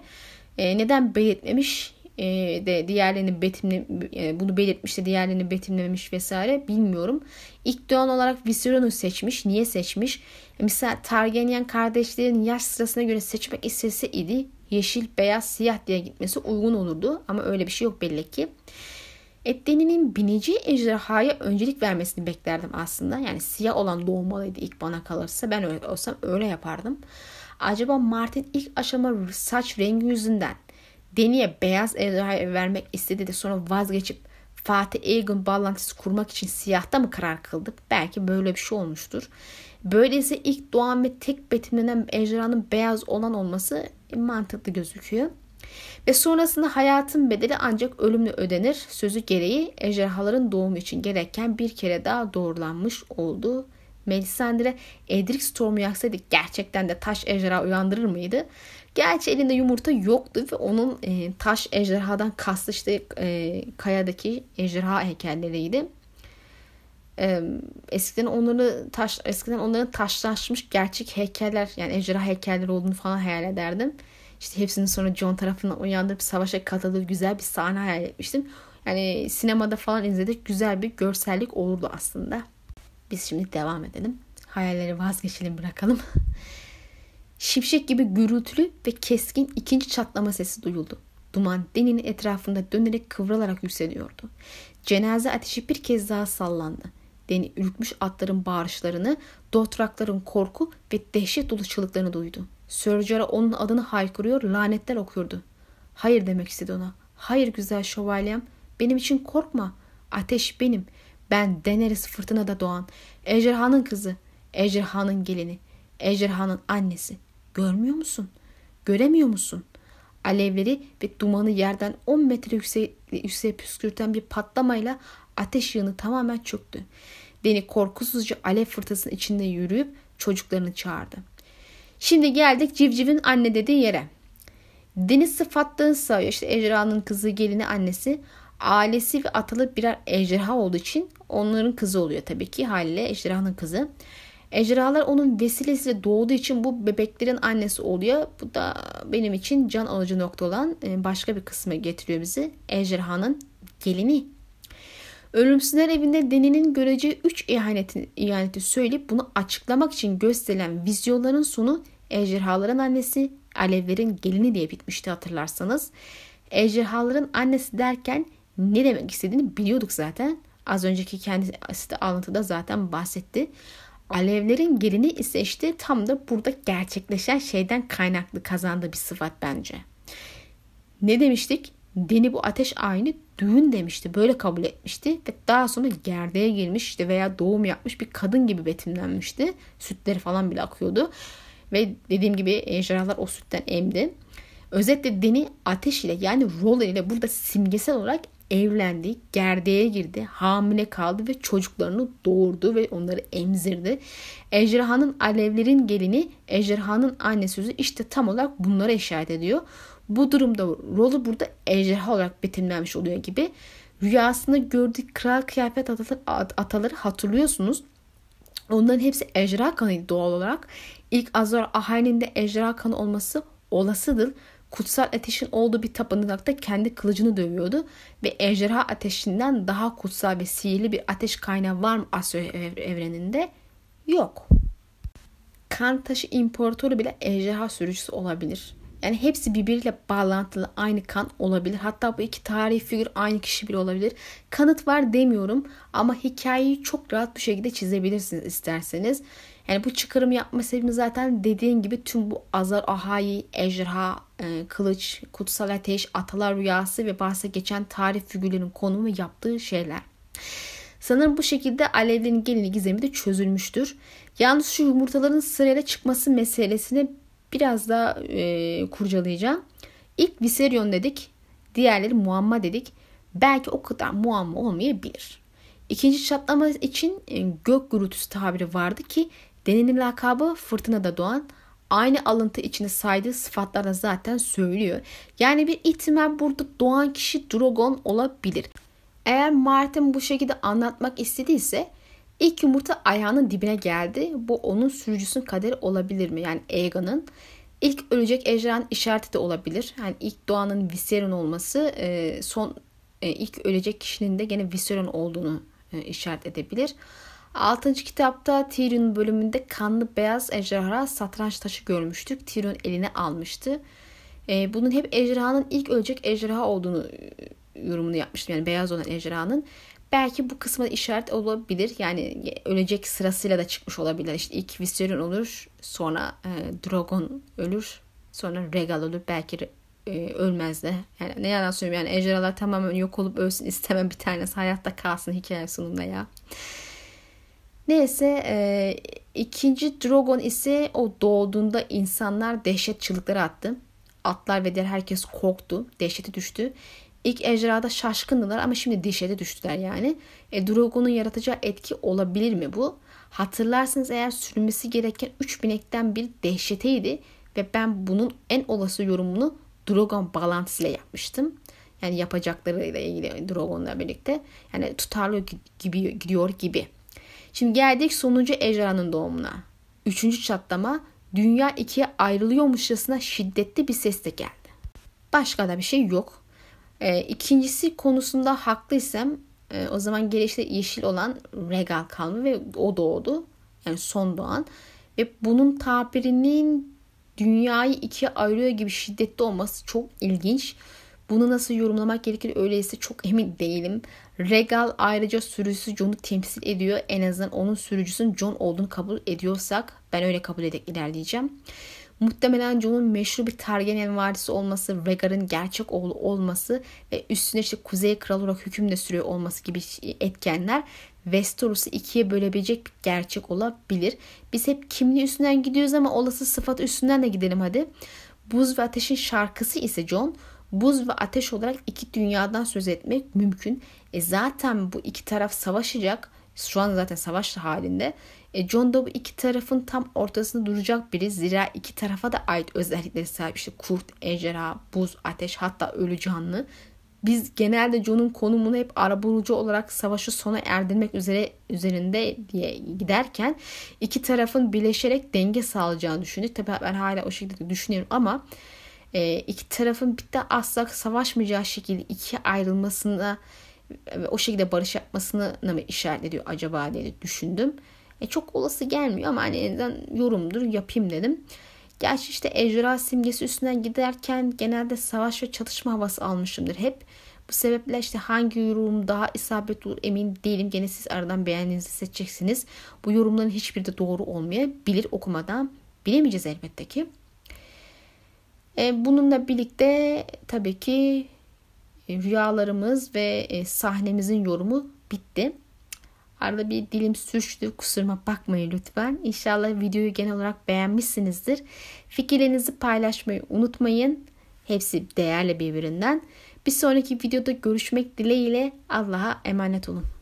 E, neden belirtmemiş e, de diğerlerini betimle e, bunu belirtmiş de diğerlerini betimlememiş vesaire bilmiyorum. İlk doğan olarak Viserion'u seçmiş. Niye seçmiş? Mesela Targaryen kardeşlerin yaş sırasına göre seçmek istese idi yeşil, beyaz, siyah diye gitmesi uygun olurdu. Ama öyle bir şey yok belli ki. Etdeni'nin binici ejderhaya öncelik vermesini beklerdim aslında. Yani siyah olan doğmalıydı ilk bana kalırsa. Ben öyle olsam öyle yapardım. Acaba Martin ilk aşama saç rengi yüzünden Deni'ye beyaz ejderhaya vermek istedi de sonra vazgeçip Fatih Aegon bağlantısı kurmak için siyahta mı karar kıldı? Belki böyle bir şey olmuştur. Böylece ilk doğan ve tek betimlenen ejderhanın beyaz olan olması mantıklı gözüküyor. Ve sonrasında hayatın bedeli ancak ölümle ödenir. Sözü gereği ejderhaların doğumu için gereken bir kere daha doğrulanmış oldu. Melisandre Edric Storm'u yaksaydı gerçekten de taş ejderha uyandırır mıydı? Gerçi elinde yumurta yoktu ve onun e, taş ejderhadan kastı işte e, kayadaki ejderha heykelleriydi. E, eskiden onları taş eskiden onların taşlaşmış gerçek heykeller yani ejderha heykelleri olduğunu falan hayal ederdim. İşte hepsini sonra John tarafından uyandırıp savaşa katıldığı güzel bir sahne hayal etmiştim. Yani sinemada falan izledik güzel bir görsellik olurdu aslında. Biz şimdi devam edelim. Hayalleri vazgeçelim bırakalım. Şimşek gibi gürültülü ve keskin ikinci çatlama sesi duyuldu. Duman deninin etrafında dönerek kıvrılarak yükseliyordu. Cenaze ateşi bir kez daha sallandı. Deni ürkmüş atların bağırışlarını, dotrakların korku ve dehşet dolu çığlıklarını duydu. Sörcara onun adını haykırıyor, lanetler okuyordu. Hayır demek istedi ona. Hayır güzel şövalyem, benim için korkma. Ateş benim. Ben Daenerys fırtınada doğan. Ejderhanın kızı. Ejderhanın gelini. Ejderhanın annesi. Görmüyor musun? Göremiyor musun? Alevleri ve dumanı yerden 10 metre yükseğe, yükseğe püskürten bir patlamayla ateş yığını tamamen çöktü. Deni korkusuzca alev fırtınasının içinde yürüyüp çocuklarını çağırdı. Şimdi geldik civcivin anne dediği yere. Deniz sıfattığını sayıyor. İşte ejderhanın kızı, gelini, annesi. Ailesi ve atalı birer ejderha olduğu için onların kızı oluyor tabii ki. Haliyle ejderhanın kızı. Ejderhalar onun vesilesiyle doğduğu için bu bebeklerin annesi oluyor. Bu da benim için can alıcı nokta olan e, başka bir kısmı getiriyor bizi. Ejderhanın gelini. Ölümsüzler evinde Deni'nin göreceği 3 ihaneti, ihaneti söyleyip bunu açıklamak için gösterilen vizyonların sonu ejderhaların annesi, alevlerin gelini diye bitmişti hatırlarsanız. Ejderhaların annesi derken ne demek istediğini biliyorduk zaten. Az önceki kendisi de alıntıda zaten bahsetti. Alevlerin gelini ise işte tam da burada gerçekleşen şeyden kaynaklı kazandığı bir sıfat bence. Ne demiştik? Deni bu ateş aynı düğün demişti. Böyle kabul etmişti. Ve daha sonra gerdeğe girmiş işte veya doğum yapmış bir kadın gibi betimlenmişti. Sütleri falan bile akıyordu. Ve dediğim gibi ejderhalar o sütten emdi. Özetle Deni ateş ile yani roller ile burada simgesel olarak evlendi, gerdeğe girdi, hamile kaldı ve çocuklarını doğurdu ve onları emzirdi. Ejderhanın alevlerin gelini, ejderhanın anne sözü işte tam olarak bunlara işaret ediyor. Bu durumda rolü burada ejderha olarak betimlenmiş oluyor gibi. Rüyasında gördüğü kral kıyafet ataları, hatırlıyorsunuz. Onların hepsi ejderha kanıydı doğal olarak. İlk Azor Ahai'nin de ejderha kanı olması olasıdır. Kutsal ateşin olduğu bir tapınakta kendi kılıcını dövüyordu ve ejderha ateşinden daha kutsal ve sihirli bir ateş kaynağı var mı Asya evreninde? Yok. Kan taşı imparatoru bile ejderha sürücüsü olabilir. Yani hepsi birbiriyle bağlantılı aynı kan olabilir. Hatta bu iki tarihi figür aynı kişi bile olabilir. Kanıt var demiyorum ama hikayeyi çok rahat bir şekilde çizebilirsiniz isterseniz. Yani bu çıkarım yapma sebebim zaten dediğim gibi tüm bu Azar Ahai, Ejderha, e, Kılıç, Kutsal Ateş, Atalar Rüyası ve bahse geçen tarih figürlerin konumu yaptığı şeyler. Sanırım bu şekilde alevlerin gelini gizemi de çözülmüştür. Yalnız şu yumurtaların sırayla çıkması meselesini biraz daha e, kurcalayacağım. İlk Viserion dedik. Diğerleri muamma dedik. Belki o kadar muamma olmayabilir. İkinci çatlama için e, gök gürültüsü tabiri vardı ki Denenin lakabı fırtınada doğan aynı alıntı içinde saydığı sıfatlarda zaten söylüyor. Yani bir ihtimal burada doğan kişi Drogon olabilir. Eğer Martin bu şekilde anlatmak istediyse ilk yumurta ayağının dibine geldi. Bu onun sürücüsünün kaderi olabilir mi? Yani Aegon'un. ilk ölecek ejderhanın işareti de olabilir. Yani ilk doğanın Viserion olması e, son e, ilk ölecek kişinin de gene Viserion olduğunu e, işaret edebilir. 6. kitapta Tyrion bölümünde kanlı beyaz ejderha satranç taşı görmüştük. Tyrion eline almıştı. Ee, bunun hep ejderhanın ilk ölecek ejderha olduğunu e, yorumunu yapmıştım. Yani beyaz olan ejderhanın. Belki bu kısma işaret olabilir. Yani ölecek sırasıyla da çıkmış olabilir. İşte ilk Viserion olur. Sonra e, Drogon ölür. Sonra Regal olur. Belki e, ölmez de. Yani ne yalan söyleyeyim yani ejderhalar tamamen yok olup ölsün istemem bir tanesi. Hayatta kalsın hikaye sonunda ya. Neyse e, ikinci Drogon ise o doğduğunda insanlar dehşet çığlıkları attı. Atlar ve diğer herkes korktu. Dehşete düştü. İlk ejderhada şaşkındılar ama şimdi dehşete düştüler yani. E, Drogon'un yaratacağı etki olabilir mi bu? Hatırlarsınız eğer sürülmesi gereken 3 binekten bir dehşeteydi ve ben bunun en olası yorumunu Drogon bağlantısıyla yapmıştım. Yani yapacaklarıyla ilgili Drogon'la birlikte. Yani tutarlı gibi gidiyor gibi. Şimdi geldik sonuncu ejderhanın doğumuna. Üçüncü çatlama dünya ikiye ayrılıyormuşçasına şiddetli bir sesle geldi. Başka da bir şey yok. E, ikincisi konusunda haklıysam e, o zaman gelişte yeşil olan Regal kaldı ve o doğdu. Yani son doğan. Ve bunun tabirinin dünyayı ikiye ayırıyor gibi şiddetli olması çok ilginç. Bunu nasıl yorumlamak gerekir öyleyse çok emin değilim. Regal ayrıca sürücüsü John'u temsil ediyor. En azından onun sürücüsünün John olduğunu kabul ediyorsak ben öyle kabul ederek ilerleyeceğim. Muhtemelen John'un meşhur bir Targaryen varisi olması, Rhaegar'ın gerçek oğlu olması ve üstüne işte Kuzey Kralı olarak hüküm de sürüyor olması gibi etkenler Westeros'u ikiye bölebilecek bir gerçek olabilir. Biz hep kimliği üstünden gidiyoruz ama olası sıfatı üstünden de gidelim hadi. Buz ve Ateş'in şarkısı ise John buz ve ateş olarak iki dünyadan söz etmek mümkün. E zaten bu iki taraf savaşacak. Şu an zaten savaş halinde. E John da bu iki tarafın tam ortasında duracak biri. Zira iki tarafa da ait özellikleri sahip. İşte kurt, ejderha, buz, ateş hatta ölü canlı. Biz genelde John'un konumunu hep arabulucu olarak savaşı sona erdirmek üzere üzerinde diye giderken iki tarafın birleşerek denge sağlayacağını düşündük. Tabii ben hala o şekilde düşünüyorum ama e, iki tarafın bir de asla savaşmayacağı şekilde ikiye ayrılmasına ve o şekilde barış yapmasını mı işaret ediyor acaba diye düşündüm. E, çok olası gelmiyor ama hani yorumdur yapayım dedim. Gerçi işte ejderha simgesi üstünden giderken genelde savaş ve çatışma havası almışımdır hep. Bu sebeple işte hangi yorum daha isabetli olur emin değilim. Gene siz aradan beğendiğinizi seçeceksiniz. Bu yorumların hiçbiri de doğru olmayabilir okumadan. Bilemeyeceğiz elbette ki. E, bununla birlikte tabii ki e, rüyalarımız ve e, sahnemizin yorumu bitti. Arada bir dilim sürçtü. Kusuruma bakmayın lütfen. İnşallah videoyu genel olarak beğenmişsinizdir. Fikirlerinizi paylaşmayı unutmayın. Hepsi değerli birbirinden. Bir sonraki videoda görüşmek dileğiyle Allah'a emanet olun.